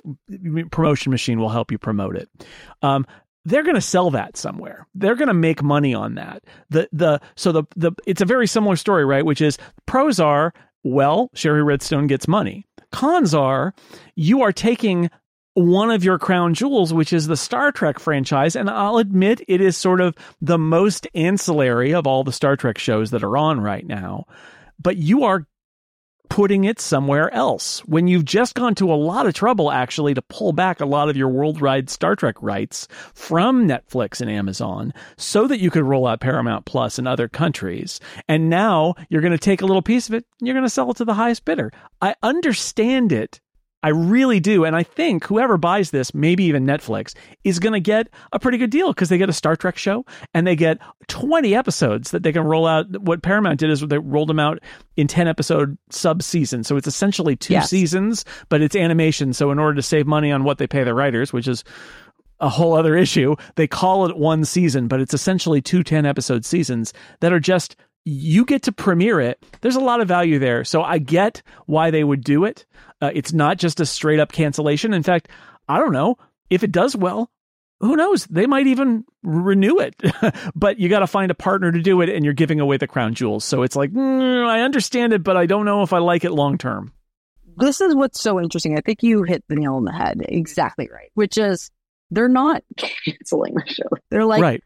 promotion machine will help you promote it. Um, they're going to sell that somewhere. They're going to make money on that. The the so the the it's a very similar story, right? Which is pros are well, Shari Redstone gets money. Cons are you are taking one of your crown jewels, which is the Star Trek franchise, and I'll admit it is sort of the most ancillary of all the Star Trek shows that are on right now. But you are putting it somewhere else when you've just gone to a lot of trouble actually to pull back a lot of your worldwide Star Trek rights from Netflix and Amazon so that you could roll out Paramount Plus in other countries. And now you're going to take a little piece of it and you're going to sell it to the highest bidder. I understand it I really do. And I think whoever buys this, maybe even Netflix, is going to get a pretty good deal because they get a Star Trek show and they get 20 episodes that they can roll out. What Paramount did is they rolled them out in 10 episode sub seasons. So it's essentially two yes. seasons, but it's animation. So in order to save money on what they pay the writers, which is a whole other issue, they call it one season, but it's essentially two 10 episode seasons that are just you get to premiere it. There's a lot of value there. So I get why they would do it. Uh, it's not just a straight up cancellation. In fact, I don't know if it does well. Who knows? They might even renew it, <laughs> but you got to find a partner to do it, and you're giving away the crown jewels. So it's like, mm, I understand it, but I don't know if I like it long term. This is what's so interesting. I think you hit the nail on the head exactly right, which is they're not canceling the show. They're like, right.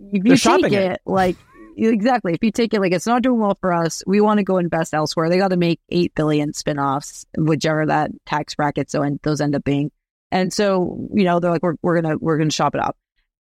if you they're take it, it, like exactly. If you take it like it's not doing well for us, we want to go invest elsewhere. They got to make eight billion spinoffs, whichever that tax bracket so and those end up being. And so you know they're like we're we're gonna we're gonna shop it up.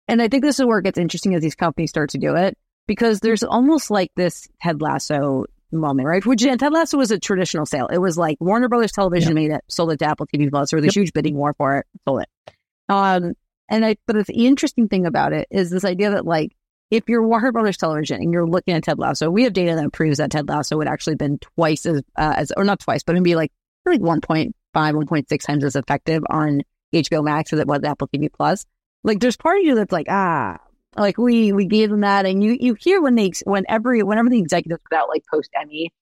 And I think this is where it gets interesting as these companies start to do it because there's almost like this Ted Lasso moment, right? Which Ted Lasso was a traditional sale. It was like Warner Brothers Television yep. made it, sold it to Apple TV Plus, or this yep. huge bidding war for it, sold it. Um, and I, but the interesting thing about it is this idea that like if you're Warner Brothers Television and you're looking at Ted Lasso, we have data that proves that Ted Lasso would actually been twice as, uh, as or not twice, but it'd be like like 1.5, 1.6 times as effective on HBO Max as it was Apple TV Plus. Like, there's part of you that's like, ah, like we we gave them that, and you you hear when they when every whenever the executives put out like post Emmy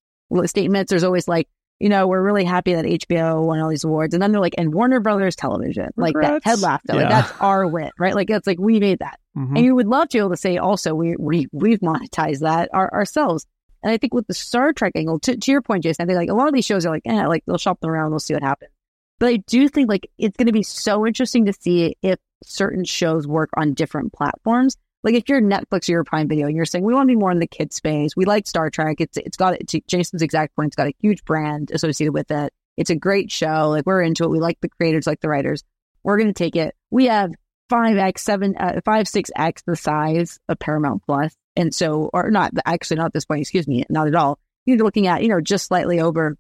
statements, there's always like, you know, we're really happy that HBO won all these awards, and then they're like, and Warner Brothers Television, like that Ted Lasso, yeah. like that's our win, right? Like it's like we made that. Mm-hmm. And you would love to be able to say also we, we we've monetized that our, ourselves. And I think with the Star Trek angle, to, to your point, Jason, I think like a lot of these shows are like, eh, like they'll shop them around, we'll see what happens. But I do think like it's going to be so interesting to see if certain shows work on different platforms. Like if you're Netflix or your Prime Video and you're saying we want to be more in the kid space, we like Star Trek. It's it's got it's Jason's exact point. It's got a huge brand associated with it. It's a great show. Like we're into it. We like the creators, like the writers. We're going to take it. We have five x, seven, uh, five, six x the size of Paramount Plus, and so, or not actually not at this point. Excuse me, not at all. You're looking at you know just slightly over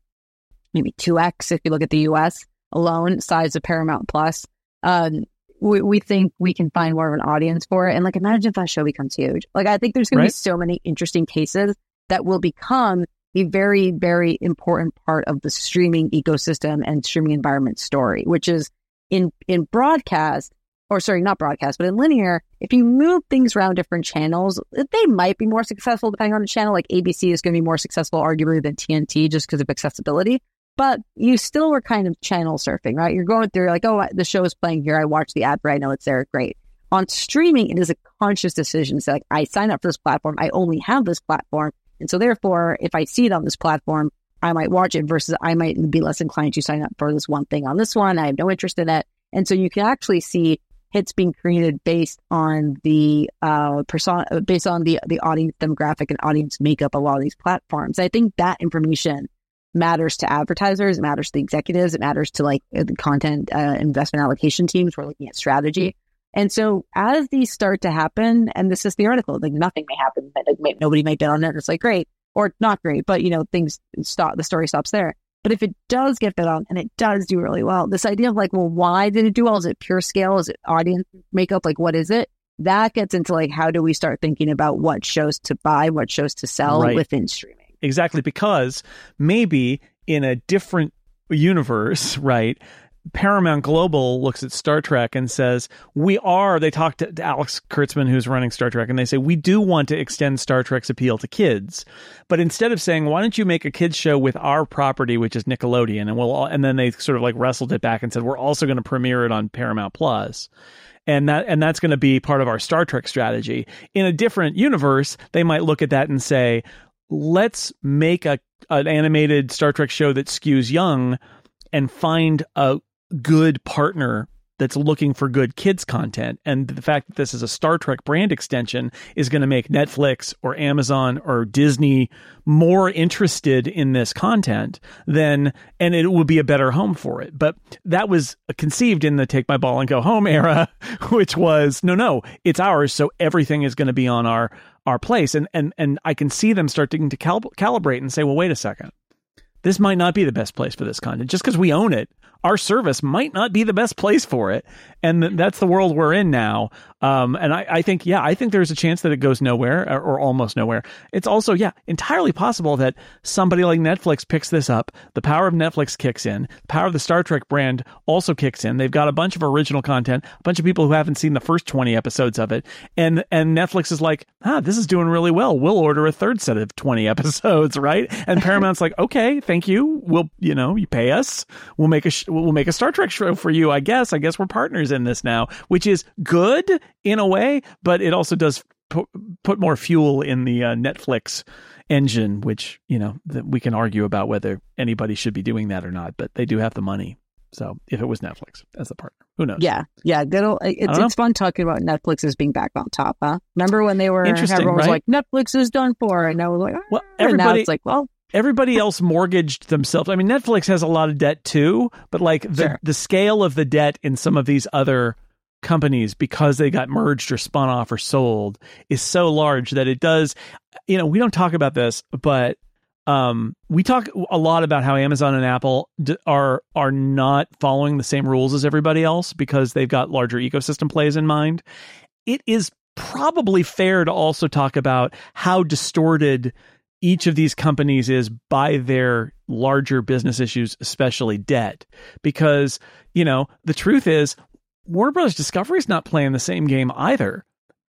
maybe two x if you look at the U.S. alone size of Paramount Plus. Um, we, we think we can find more of an audience for it, and like imagine if that show becomes huge. Like I think there's going right. to be so many interesting cases that will become a very, very important part of the streaming ecosystem and streaming environment story, which is in in broadcast, or sorry, not broadcast, but in linear, if you move things around different channels, they might be more successful depending on the channel. Like ABC is going to be more successful, arguably, than TNT just because of accessibility. But you still were kind of channel surfing, right? You're going through like, oh, the show is playing here. I watch the ad, but I know it's there. Great. On streaming, it is a conscious decision. So like, I sign up for this platform. I only have this platform. And so therefore, if I see it on this platform, I might watch it versus I might be less inclined to sign up for this one thing on this one. I have no interest in it. And so you can actually see hits being created based on the uh, persona, based on the the audience demographic and audience makeup of a lot of these platforms. I think that information matters to advertisers, it matters to the executives, it matters to like the content uh, investment allocation teams who are looking at strategy. And so as these start to happen, and this is theoretical, like nothing may happen, like nobody might bet on it. It's like great or not great, but you know things stop. The story stops there. But if it does get bid on and it does do really well, this idea of like, well, why did it do well? Is it pure scale? Is it audience makeup? Like, what is it? That gets into like, how do we start thinking about what shows to buy, what shows to sell right. within streaming? Exactly. Because maybe in a different universe, <laughs> right? Paramount Global looks at Star Trek and says, We are, they talk to Alex Kurtzman, who's running Star Trek, and they say, We do want to extend Star Trek's appeal to kids. But instead of saying, Why don't you make a kids show with our property, which is Nickelodeon? And we'll, and then they sort of like wrestled it back and said, We're also going to premiere it on Paramount Plus and that and that's going to be part of our Star Trek strategy. In a different universe, they might look at that and say, "Let's make a an animated Star Trek show that skews young and find a good partner that's looking for good kids content. And the fact that this is a Star Trek brand extension is going to make Netflix or Amazon or Disney more interested in this content than, and it will be a better home for it. But that was conceived in the take my ball and go home era <laughs> which was no no it's ours so everything is going to be on our our place. And and and I can see them starting to cal- calibrate and say well wait a second. This might not be the best place for this content. Just because we own it our service might not be the best place for it. And that's the world we're in now. Um, and I, I, think, yeah, I think there's a chance that it goes nowhere or, or, almost nowhere. It's also, yeah, entirely possible that somebody like Netflix picks this up. The power of Netflix kicks in. The power of the Star Trek brand also kicks in. They've got a bunch of original content, a bunch of people who haven't seen the first 20 episodes of it. And, and Netflix is like, ah, this is doing really well. We'll order a third set of 20 <laughs> episodes, right? And Paramount's like, okay, thank you. We'll, you know, you pay us. We'll make a, sh- we'll make a Star Trek show for you, I guess. I guess we're partners in this now, which is good in a way, but it also does put, put more fuel in the uh, Netflix engine, which, you know, that we can argue about whether anybody should be doing that or not, but they do have the money. So if it was Netflix as the partner, who knows? Yeah, yeah. Good. It's, it's fun talking about Netflix as being back on top, huh? Remember when they were? Interesting, everyone was right? like, "Netflix is done for," and I was like, "Well, everybody." now it's like, "Well, everybody else mortgaged themselves. I mean, Netflix has a lot of debt too, but like the sure. the scale of the debt in some of these other companies because they got merged or spun off or sold is so large that it does you know we don't talk about this but um, we talk a lot about how Amazon and Apple d- are are not following the same rules as everybody else because they've got larger ecosystem plays in mind. It is probably fair to also talk about how distorted each of these companies is by their larger business issues, especially debt. Because, you know, the truth is Warner Brothers Discovery is not playing the same game either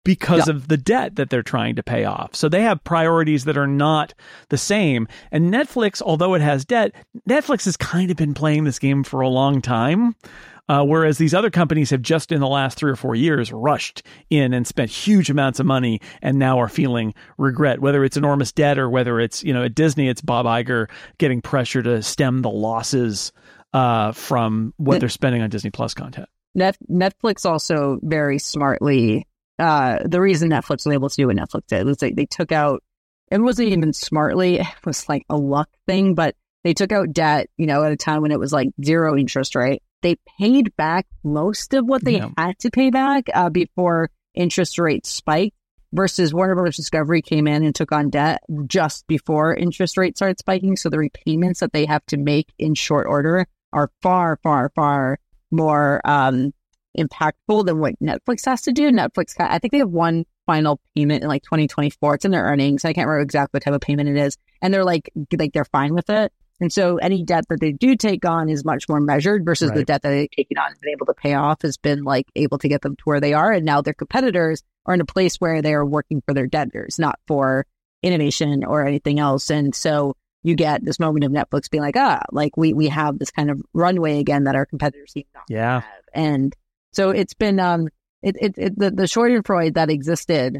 because yeah. of the debt that they're trying to pay off. So they have priorities that are not the same. And Netflix, although it has debt, Netflix has kind of been playing this game for a long time. Uh, whereas these other companies have just in the last three or four years rushed in and spent huge amounts of money and now are feeling regret, whether it's enormous debt or whether it's, you know, at Disney, it's Bob Iger getting pressure to stem the losses uh, from what they're spending on Disney Plus content. Net- Netflix also very smartly. Uh, the reason Netflix was able to do what Netflix did was they, they took out. It wasn't even smartly. <laughs> It was like a luck thing, but they took out debt. You know, at a time when it was like zero interest rate. They paid back most of what they yeah. had to pay back uh, before interest rates spiked. Versus Warner Brothers Discovery came in and took on debt just before interest rates started spiking. So the repayments that they have to make in short order are far, far, far more um, impactful than what Netflix has to do. Netflix, I think they have one final payment in like 2024. It's in their earnings. I can't remember exactly what type of payment it is, and they're like, like they're fine with it. And so any debt that they do take on is much more measured versus right. the debt that they've taken on and been able to pay off has been like able to get them to where they are. And now their competitors are in a place where they are working for their debtors, not for innovation or anything else. And so you get this moment of Netflix being like, ah, like we we have this kind of runway again that our competitors seem not yeah. have. And so it's been um it, it, it the, the Schadenfreude that existed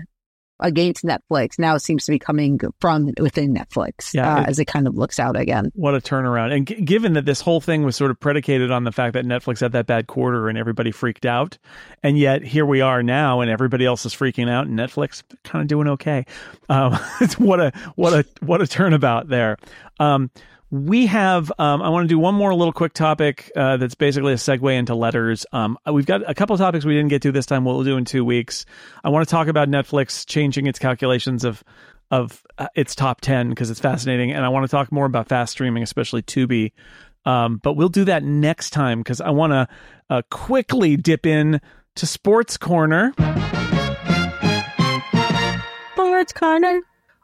against Netflix now seems to be coming from within Netflix yeah, uh, it, as it kind of looks out again. What a turnaround. And g- given that this whole thing was sort of predicated on the fact that Netflix had that bad quarter and everybody freaked out, and yet here we are now and everybody else is freaking out and Netflix kind of doing okay. Um, <laughs> what a what a what a turnabout there. Um, we have um, i want to do one more little quick topic uh, that's basically a segue into letters. Um, we've got a couple topics we didn't get to this time. We'll do in two weeks. I want to talk about netflix changing its calculations of of uh, its top 10 because it's fascinating and i want to talk more about fast streaming especially tubi. Um, but we'll do that next time because i want to uh, quickly dip in to sports corner. Sports corner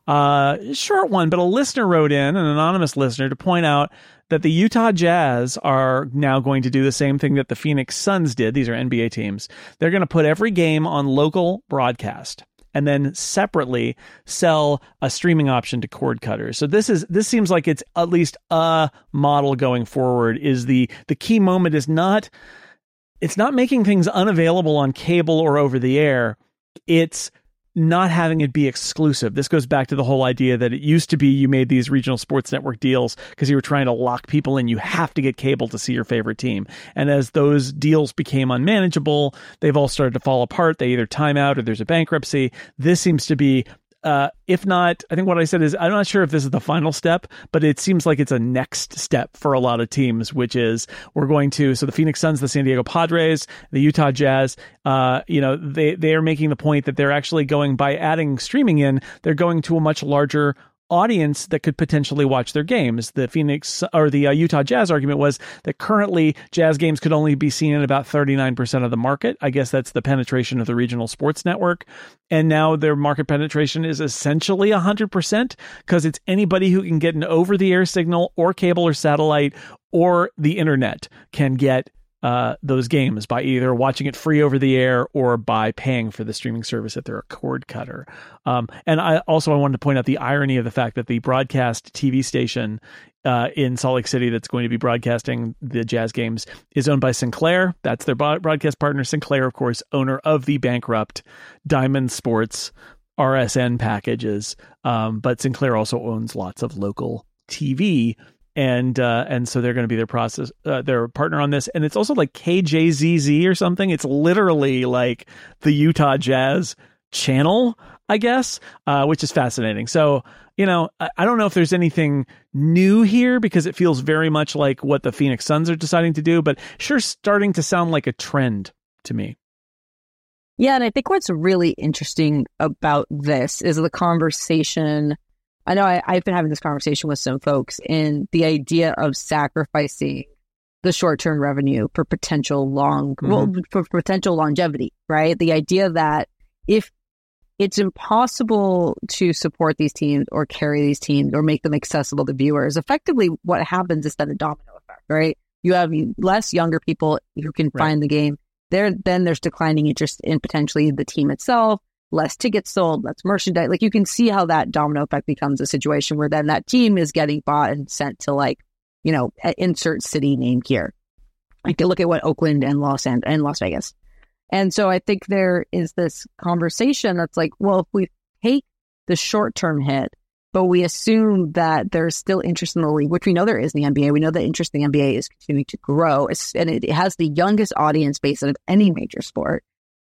uh, short one, but a listener wrote in, an anonymous listener, to point out that the Utah Jazz are now going to do the same thing that the Phoenix Suns did. These are NBA teams. They're going to put every game on local broadcast and then separately sell a streaming option to cord cutters. So this is this seems like it's at least a model going forward is the the key moment is not it's not making things unavailable on cable or over the air. It's not having it be exclusive. This goes back to the whole idea that it used to be you made these regional sports network deals because you were trying to lock people in. You have to get cable to see your favorite team. And as those deals became unmanageable, they've all started to fall apart. They either time out or there's a bankruptcy. This seems to be uh, if not, I think what I said is I'm not sure if this is the final step, but it seems like it's a next step for a lot of teams, which is we're going to so the Phoenix Suns, the San Diego Padres, the Utah Jazz. Uh, you know, they they are making the point that they're actually going by adding streaming in, they're going to a much larger audience that could potentially watch their games. The Phoenix or the uh, Utah Jazz argument was that currently Jazz games could only be seen in about 39% of the market. I guess that's the penetration of the regional sports network. And now their market penetration is essentially 100% because it's anybody who can get an over the air signal or cable or satellite or the internet can get uh, those games by either watching it free over the air or by paying for the streaming service if they're a cord cutter. Um, and I also I wanted to point out the irony of the fact that the broadcast TV station uh, in Salt Lake City that's going to be broadcasting the Jazz games is owned by Sinclair. That's their broadcast partner. Sinclair, of course, owner of the bankrupt Diamond Sports RSN packages. Um, but Sinclair also owns lots of local TV and uh, and so they're going to be their process uh, their partner on this. And it's also like KJZZ or something. It's literally like the Utah Jazz channel I guess uh, which is fascinating. So you know I, I, don't know if there's anything new here because it feels very much like what the Phoenix Suns are deciding to do but sure starting to sound like a trend to me. Yeah and I think what's really interesting about this is the conversation I know I, have been having this conversation with some folks and the idea of sacrificing the short term revenue for potential long, mm-hmm. well, for potential longevity, right? The idea that if it's impossible to support these teams or carry these teams or make them accessible to viewers, effectively what happens is then a domino effect, right? You have less younger people who can right. find the game. There, then there's declining interest in potentially the team itself less tickets sold, less merchandise. Like you can see how that domino effect becomes a situation where then that team is getting bought and sent to like, you know, insert city name here. Like look at what Oakland and Los and, and Las Vegas. And so I think there is this conversation that's like, well, if we take the short term hit, but we assume that there's still interest in the league, which we know there is in the NBA. We know that interest in the NBA is continuing to grow, and it has the youngest audience base of any major sport.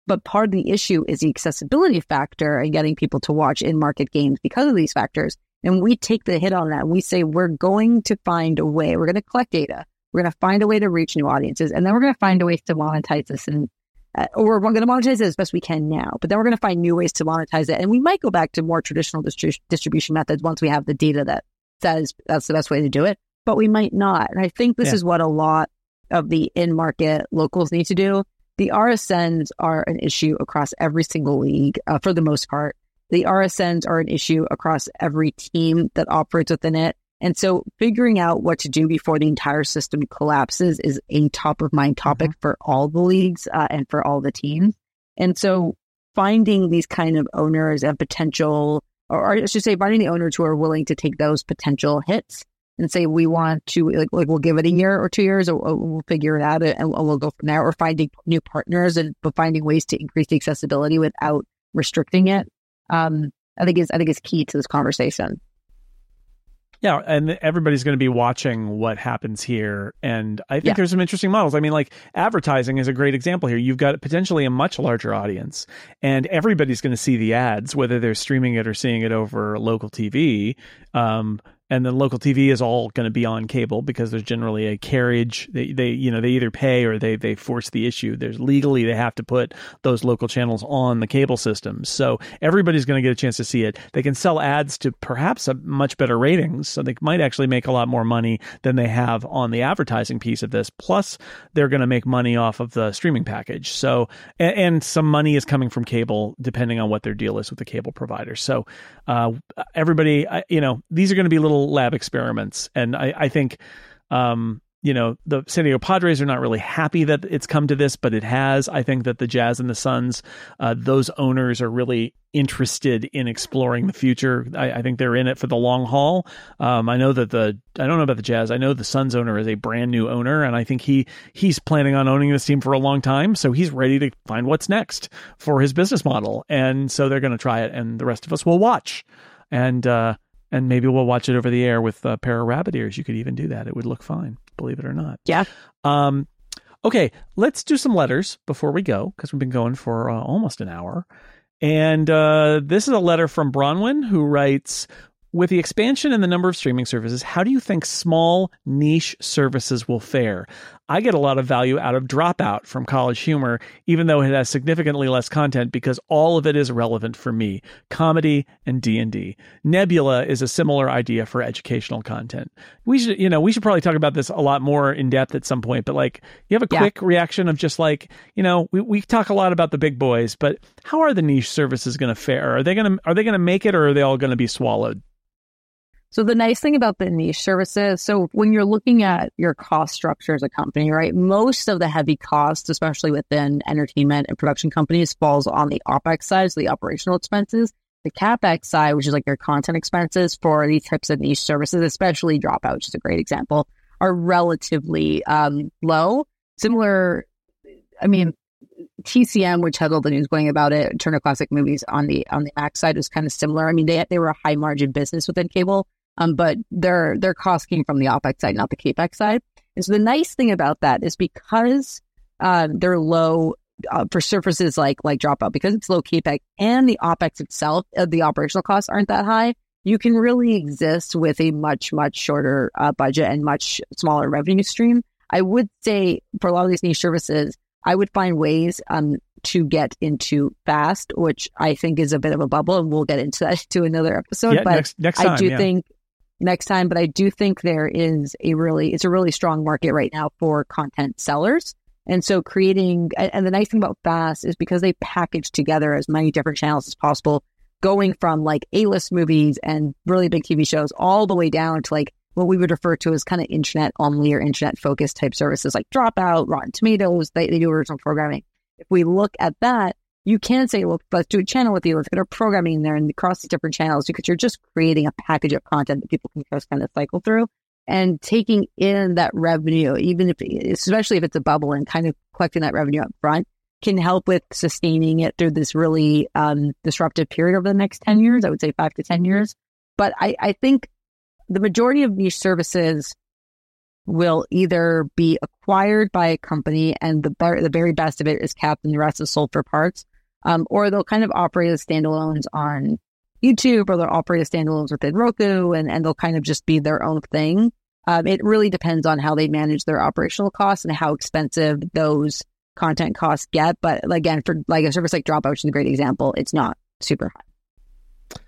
But part of the issue is the accessibility factor and getting people to watch in market games because of these factors. And we take the hit on that. We say we're going to find a way. We're going to collect data. We're going to find a way to reach new audiences, and then we're going to find a way to monetize this. And uh, or we're going to monetize it as best we can now. But then we're going to find new ways to monetize it, and we might go back to more traditional distri- distribution methods once we have the data that says that's the best way to do it. But we might not. And I think this yeah. is what a lot of the in market locals need to do the RSNs are an issue across every single league uh, for the most part. The RSNs are an issue across every team that operates within it. And so figuring out what to do before the entire system collapses is a top of mind topic mm-hmm. for all the leagues uh, and for all the teams. And so finding these kind of owners and potential, or I should say, finding the owners who are willing to take those potential hits and say we want to like, like we'll give it a year or two years or, or we'll figure it out and we'll go from there or finding new partners and but finding ways to increase the accessibility without restricting it um, i think is i think is key to this conversation yeah, and everybody's going to be watching what happens here. And I think yeah. there's some interesting models. I mean, like advertising is a great example here. You've got potentially a much larger audience, and everybody's going to see the ads, whether they're streaming it or seeing it over local TV. Um, and then local TV is all going to be on cable because there's generally a carriage. They, they, you know, they either pay or they they force the issue. There's legally they have to put those local channels on the cable system. So everybody's going to get a chance to see it. They can sell ads to perhaps a much better ratings, so they might actually make a lot more money than they have on the advertising piece of this. Plus, they're going to make money off of the streaming package. So and, and, some money is coming from cable depending on what their deal is with the cable provider. So uh, everybody, you know, these are going to be little little lab experiments. And I, I think, um, you know, the San Diego Padres are not really happy that it's come to this, but it has. I think that the Jazz and the Suns, uh, those owners are really interested in exploring the future. I, I, think they're in it for the long haul. Um, I know that the I don't know about the Jazz. I know the Suns owner is a brand new owner, and I think he he's planning on owning this team for a long time. So he's ready to find what's next for his business model, and so they're going to try it, and the rest of us will watch. And uh, and maybe we'll watch it over the air with a pair of rabbit ears. You could even do that; it would look fine, believe it or not. Yeah. Um, okay, let's do some letters before we go because we've been going for uh, almost an hour. And uh, this is a letter from Bronwyn who writes with the expansion in the number of streaming services, how do you think small niche services will fare? I get a lot of value out of Dropout from College Humor, even though it has significantly less content because all of it is relevant for me, comedy and D&D. Nebula is a similar idea for educational content. We should, you know, we should probably talk about this a lot more in depth at some point, but like you have a quick reaction of just like, you know, we, we talk a lot about the big boys, but how are the niche services going to fare? Are they going to are they going to make it or are they all going to be swallowed? So the nice thing about the niche services, so when you're looking at your cost structure as a company, right, most of the heavy costs, especially within entertainment and production companies, falls on the OPEX side, so the operational expenses. The CapEx side, which is like your content expenses for these types of niche services, especially Dropout, which is a great example, are relatively um, low. Similar, I mean, TCM, which had all the news going about it, Turner Classic Movies on the on the Max side was kind of similar. I mean, they they were a high margin business within cable, um, but their their costs came from the OPEX side, not the CAPEX side. And so the nice thing about that is because uh, they're low uh, for surfaces like like Dropout, because it's low CAPEX and the OPEX itself, uh, the operational costs aren't that high. You can really exist with a much much shorter uh, budget and much smaller revenue stream. I would say for a lot of these niche services, I would find ways um, to get into fast, which I think is a bit of a bubble, and we'll get into that <laughs> to another episode. Yeah, but next, next time, I do yeah. think next time, but I do think there is a really, it's a really strong market right now for content sellers. And so creating, and the nice thing about Fast is because they package together as many different channels as possible, going from like A-list movies and really big TV shows all the way down to like what we would refer to as kind of internet only or internet focused type services like Dropout, Rotten Tomatoes, they, they do original programming. If we look at that, you can say, well, let's do a channel with you. Let's get our programming in there and across the different channels because you're just creating a package of content that people can just kind of cycle through and taking in that revenue, even if, especially if it's a bubble and kind of collecting that revenue up front can help with sustaining it through this really um, disruptive period over the next 10 years. I would say five to 10 years. But I, I think the majority of niche services will either be acquired by a company and the, the very best of it is capped and the rest is sold for parts um, or they'll kind of operate as standalones on YouTube, or they'll operate as standalones within Roku, and, and they'll kind of just be their own thing. Um, it really depends on how they manage their operational costs and how expensive those content costs get. But again, for like a service like Dropout, which is a great example, it's not super high.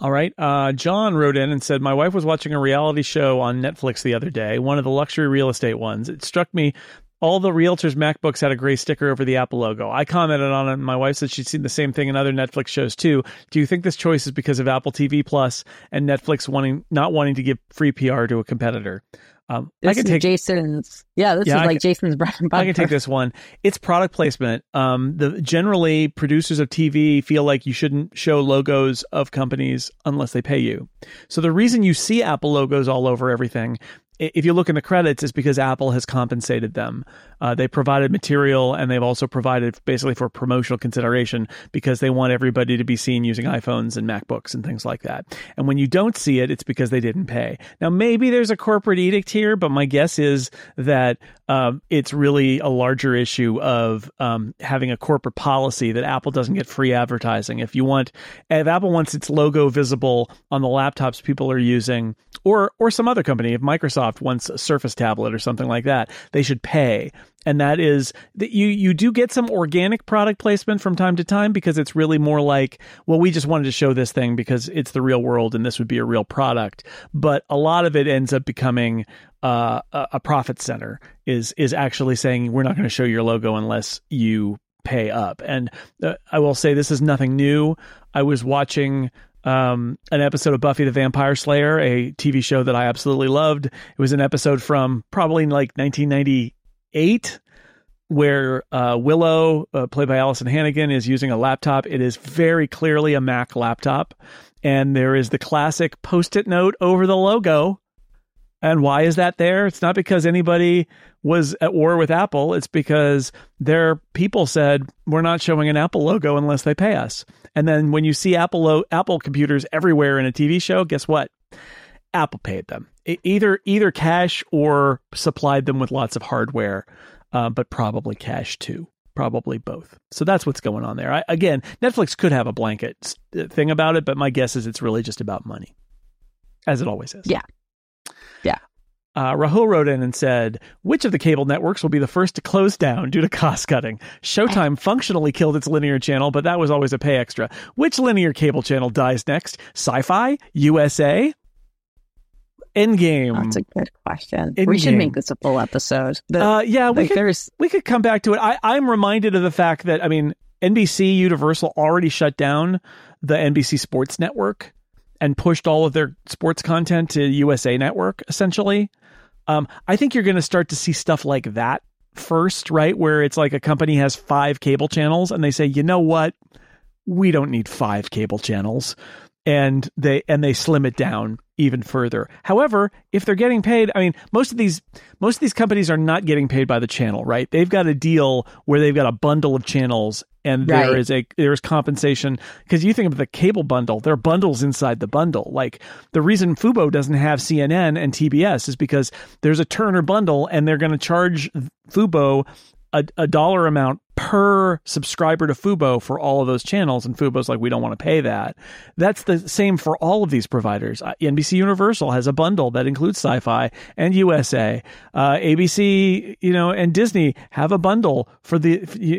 All right. Uh, John wrote in and said, My wife was watching a reality show on Netflix the other day, one of the luxury real estate ones. It struck me all the realtors' MacBooks had a gray sticker over the Apple logo. I commented on it. And my wife said she'd seen the same thing in other Netflix shows too. Do you think this choice is because of Apple TV Plus and Netflix wanting not wanting to give free PR to a competitor? Um, this I can take Jason's. Yeah, this yeah, is like can, Jason's bread and butter. I can take this one. It's product placement. Um, the generally producers of TV feel like you shouldn't show logos of companies unless they pay you. So the reason you see Apple logos all over everything if you look in the credits, it's because Apple has compensated them. Uh, they provided material and they've also provided basically for promotional consideration because they want everybody to be seen using iPhones and MacBooks and things like that. And when you don't see it, it's because they didn't pay. Now, maybe there's a corporate edict here, but my guess is that um, it's really a larger issue of um, having a corporate policy that Apple doesn't get free advertising. If you want, if Apple wants its logo visible on the laptops people are using, or or some other company, if Microsoft wants a Surface tablet or something like that, they should pay. And that is that you you do get some organic product placement from time to time because it's really more like well we just wanted to show this thing because it's the real world and this would be a real product. But a lot of it ends up becoming uh, a profit center is is actually saying we're not going to show your logo unless you pay up and uh, I will say this is nothing new I was watching um, an episode of Buffy the Vampire Slayer, a TV show that I absolutely loved. It was an episode from probably like 1998 where uh, Willow, uh, played by Alyson Hannigan, is using a laptop. It is very clearly a Mac laptop, and there is the classic post-it note over the logo. And why is that there? It's not because anybody was at war with Apple. It's because their people said we're not showing an Apple logo unless they pay us. And then when you see Apple lo- Apple computers everywhere in a TV show, guess what? Apple paid them either either cash or supplied them with lots of hardware, uh, but probably cash too. Probably both. So that's what's going on there. I, again, Netflix could have a blanket thing about it, but my guess is it's really just about money, as it always is. Yeah. Yeah. Uh, Rahul wrote in and said, Which of the cable networks will be the first to close down due to cost cutting? Showtime <laughs> functionally killed its linear channel, but that was always a pay extra. Which linear cable channel dies next? Sci fi? USA? Endgame. That's a good question. Endgame. We should make this a full episode. But, uh, yeah, we like, could, we could come back to it. I, I'm reminded of the fact that, I mean, NBC Universal already shut down the NBC Sports Network and pushed all of their sports content to USA Network, essentially. Um, I think you're going to start to see stuff like that first, right? Where it's like a company has five cable channels and they say, you know what? We don't need five cable channels. And they and they slim it down even further. However, if they're getting paid, I mean, most of these most of these companies are not getting paid by the channel, right? They've got a deal where they've got a bundle of channels and right. there is a there is compensation because you think of the cable bundle, there are bundles inside the bundle. Like the reason Fubo doesn't have CNN and TBS is because there's a Turner bundle and they're going to charge Fubo a, a dollar amount per subscriber to Fubo for all of those channels, and Fubo's like, we don't want to pay that. That's the same for all of these providers. Uh, NBC Universal has a bundle that includes Sci-Fi and USA. Uh, ABC, you know, and Disney have a bundle for the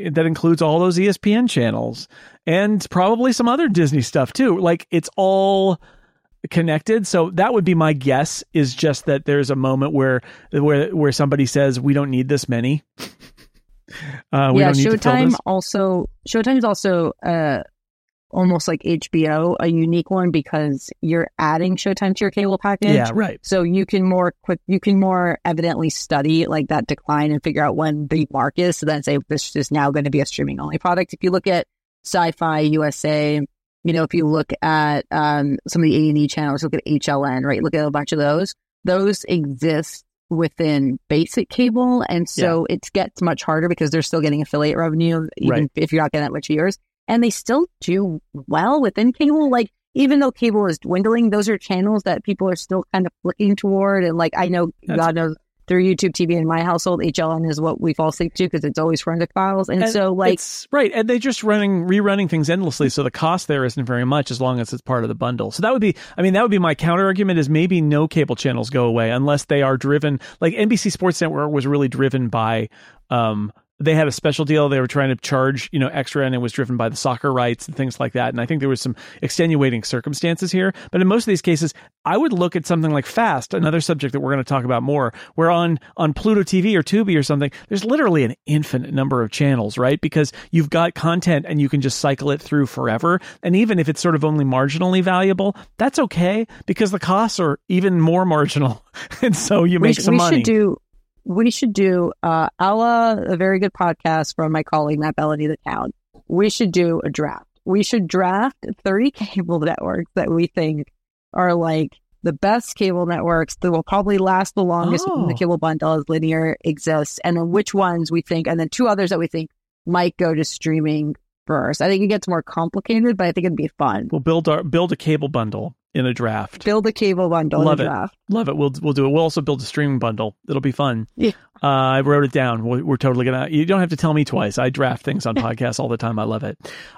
that includes all those ESPN channels and probably some other Disney stuff too. Like it's all connected. So that would be my guess. Is just that there's a moment where where where somebody says we don't need this many. <laughs> Uh, yeah, Showtime also Showtime is also uh, almost like HBO, a unique one because you're adding Showtime to your cable package. Yeah, right. So you can more quick, you can more evidently study like that decline and figure out when the mark is. So then say this is now going to be a streaming only product. If you look at Sci-Fi USA, you know, if you look at um, some of the A and E channels, look at HLN, right? Look at a bunch of those. Those exist within basic cable. And so yeah. it gets much harder because they're still getting affiliate revenue, even right. if you're not getting that much years. And they still do well within cable. Like, even though cable is dwindling, those are channels that people are still kind of flicking toward. And like, I know That's, God knows through YouTube TV in my household, HLN is what we fall asleep to because it's always forensic files. And, and so, like, right, and they just running rerunning things endlessly, so the cost there isn't very much as long as it's part of the bundle. So that would be, I mean, that would be my counter argument is maybe no cable channels go away unless they are driven. Like NBC Sports Network was really driven by um, they had a special deal. They were trying to charge, you know, extra and it was driven by the soccer rights and things like that. And I think there was some extenuating circumstances here. But in most of these cases, I would look at something like Fast, another subject that we're going to talk about more, where on, on Pluto TV or Tubi or something, there's literally an infinite number of channels, right? Because you've got content and you can just cycle it through forever. And even if it's sort of only marginally valuable, that's okay because the costs are even more marginal. <laughs> and so you make we, some we money. should do we should do uh Ella, a very good podcast from my colleague Matt Belloni, the town. We should do a draft. We should draft 30 <laughs> cable networks that we think are like the best cable networks that will probably last the longest Oh. the cable bundle as linear exists, and then which ones we think, and then two others that we think might go to streaming first. I think it gets more complicated, but I think it'd be fun. We'll build our build a cable bundle in a draft. Build a cable bundle Love in it. a draft. Love it. We'll we'll do it. We'll also build a streaming bundle. It'll be fun. Yeah. Uh, I wrote it down. We're, we're totally gonna. You don't have to tell me twice. I draft things on <laughs> podcasts all the time. I love it.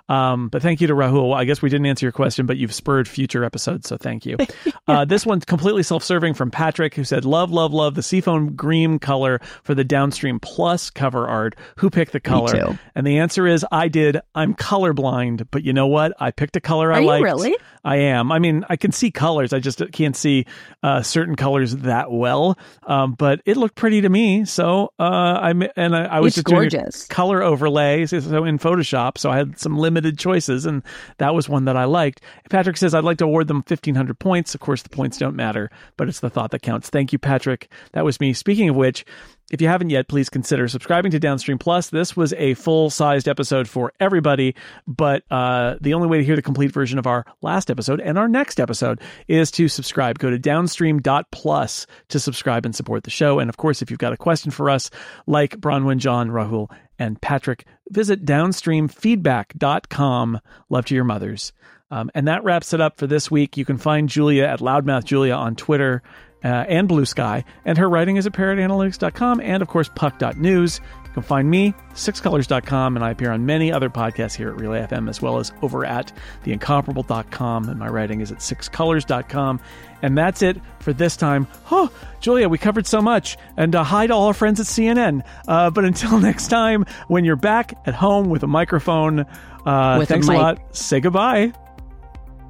Um, but thank you to Rahul. I guess we didn't answer your question, but you've spurred future episodes, so thank you. <laughs> Uh, this one's completely self-serving from Patrick, who said, "Love, love, love the seafoam green color for the Downstream Plus cover art. Who picked the color?" And the answer is, I did. I'm colorblind, but you know what? I picked a color I Are you liked. really? I am. I mean, I can see colors. I just can't see uh, certain colors that well. Um, but it looked pretty to me. So uh, I and I, I was It's just doing gorgeous. color overlays so in Photoshop. So I had some limited choices, and that was one that I liked. Patrick says I'd like to award them fifteen hundred points. Of course, the points don't matter, but it's the thought that counts. Thank you, Patrick. That was me. Speaking of which. If you haven't yet, please consider subscribing to Downstream Plus. This was a full sized episode for everybody, but uh, the only way to hear the complete version of our last episode and our next episode is to subscribe. Go to downstream.plus to subscribe and support the show. And of course, if you've got a question for us, like Bronwyn, John, Rahul, and Patrick, visit downstreamfeedback.com. Love to your mothers. Um, and that wraps it up for this week. You can find Julia at Loudmouth Julia on Twitter uh, and Blue Sky, and her writing is at parrotanalytics.com and, of course, puck.news. You can find me, sixcolors.com, and I appear on many other podcasts here at Relay FM, as well as over at theincomparable.com, and my writing is at sixcolors.com. And that's it for this time. Oh, Julia, we covered so much. And uh, hi to all our friends at CNN. Uh, but until <laughs> next time, when you're back at home with a microphone, uh, With a thanks a mic. lot. Say goodbye.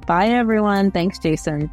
Bye, everyone. Thanks, Jason.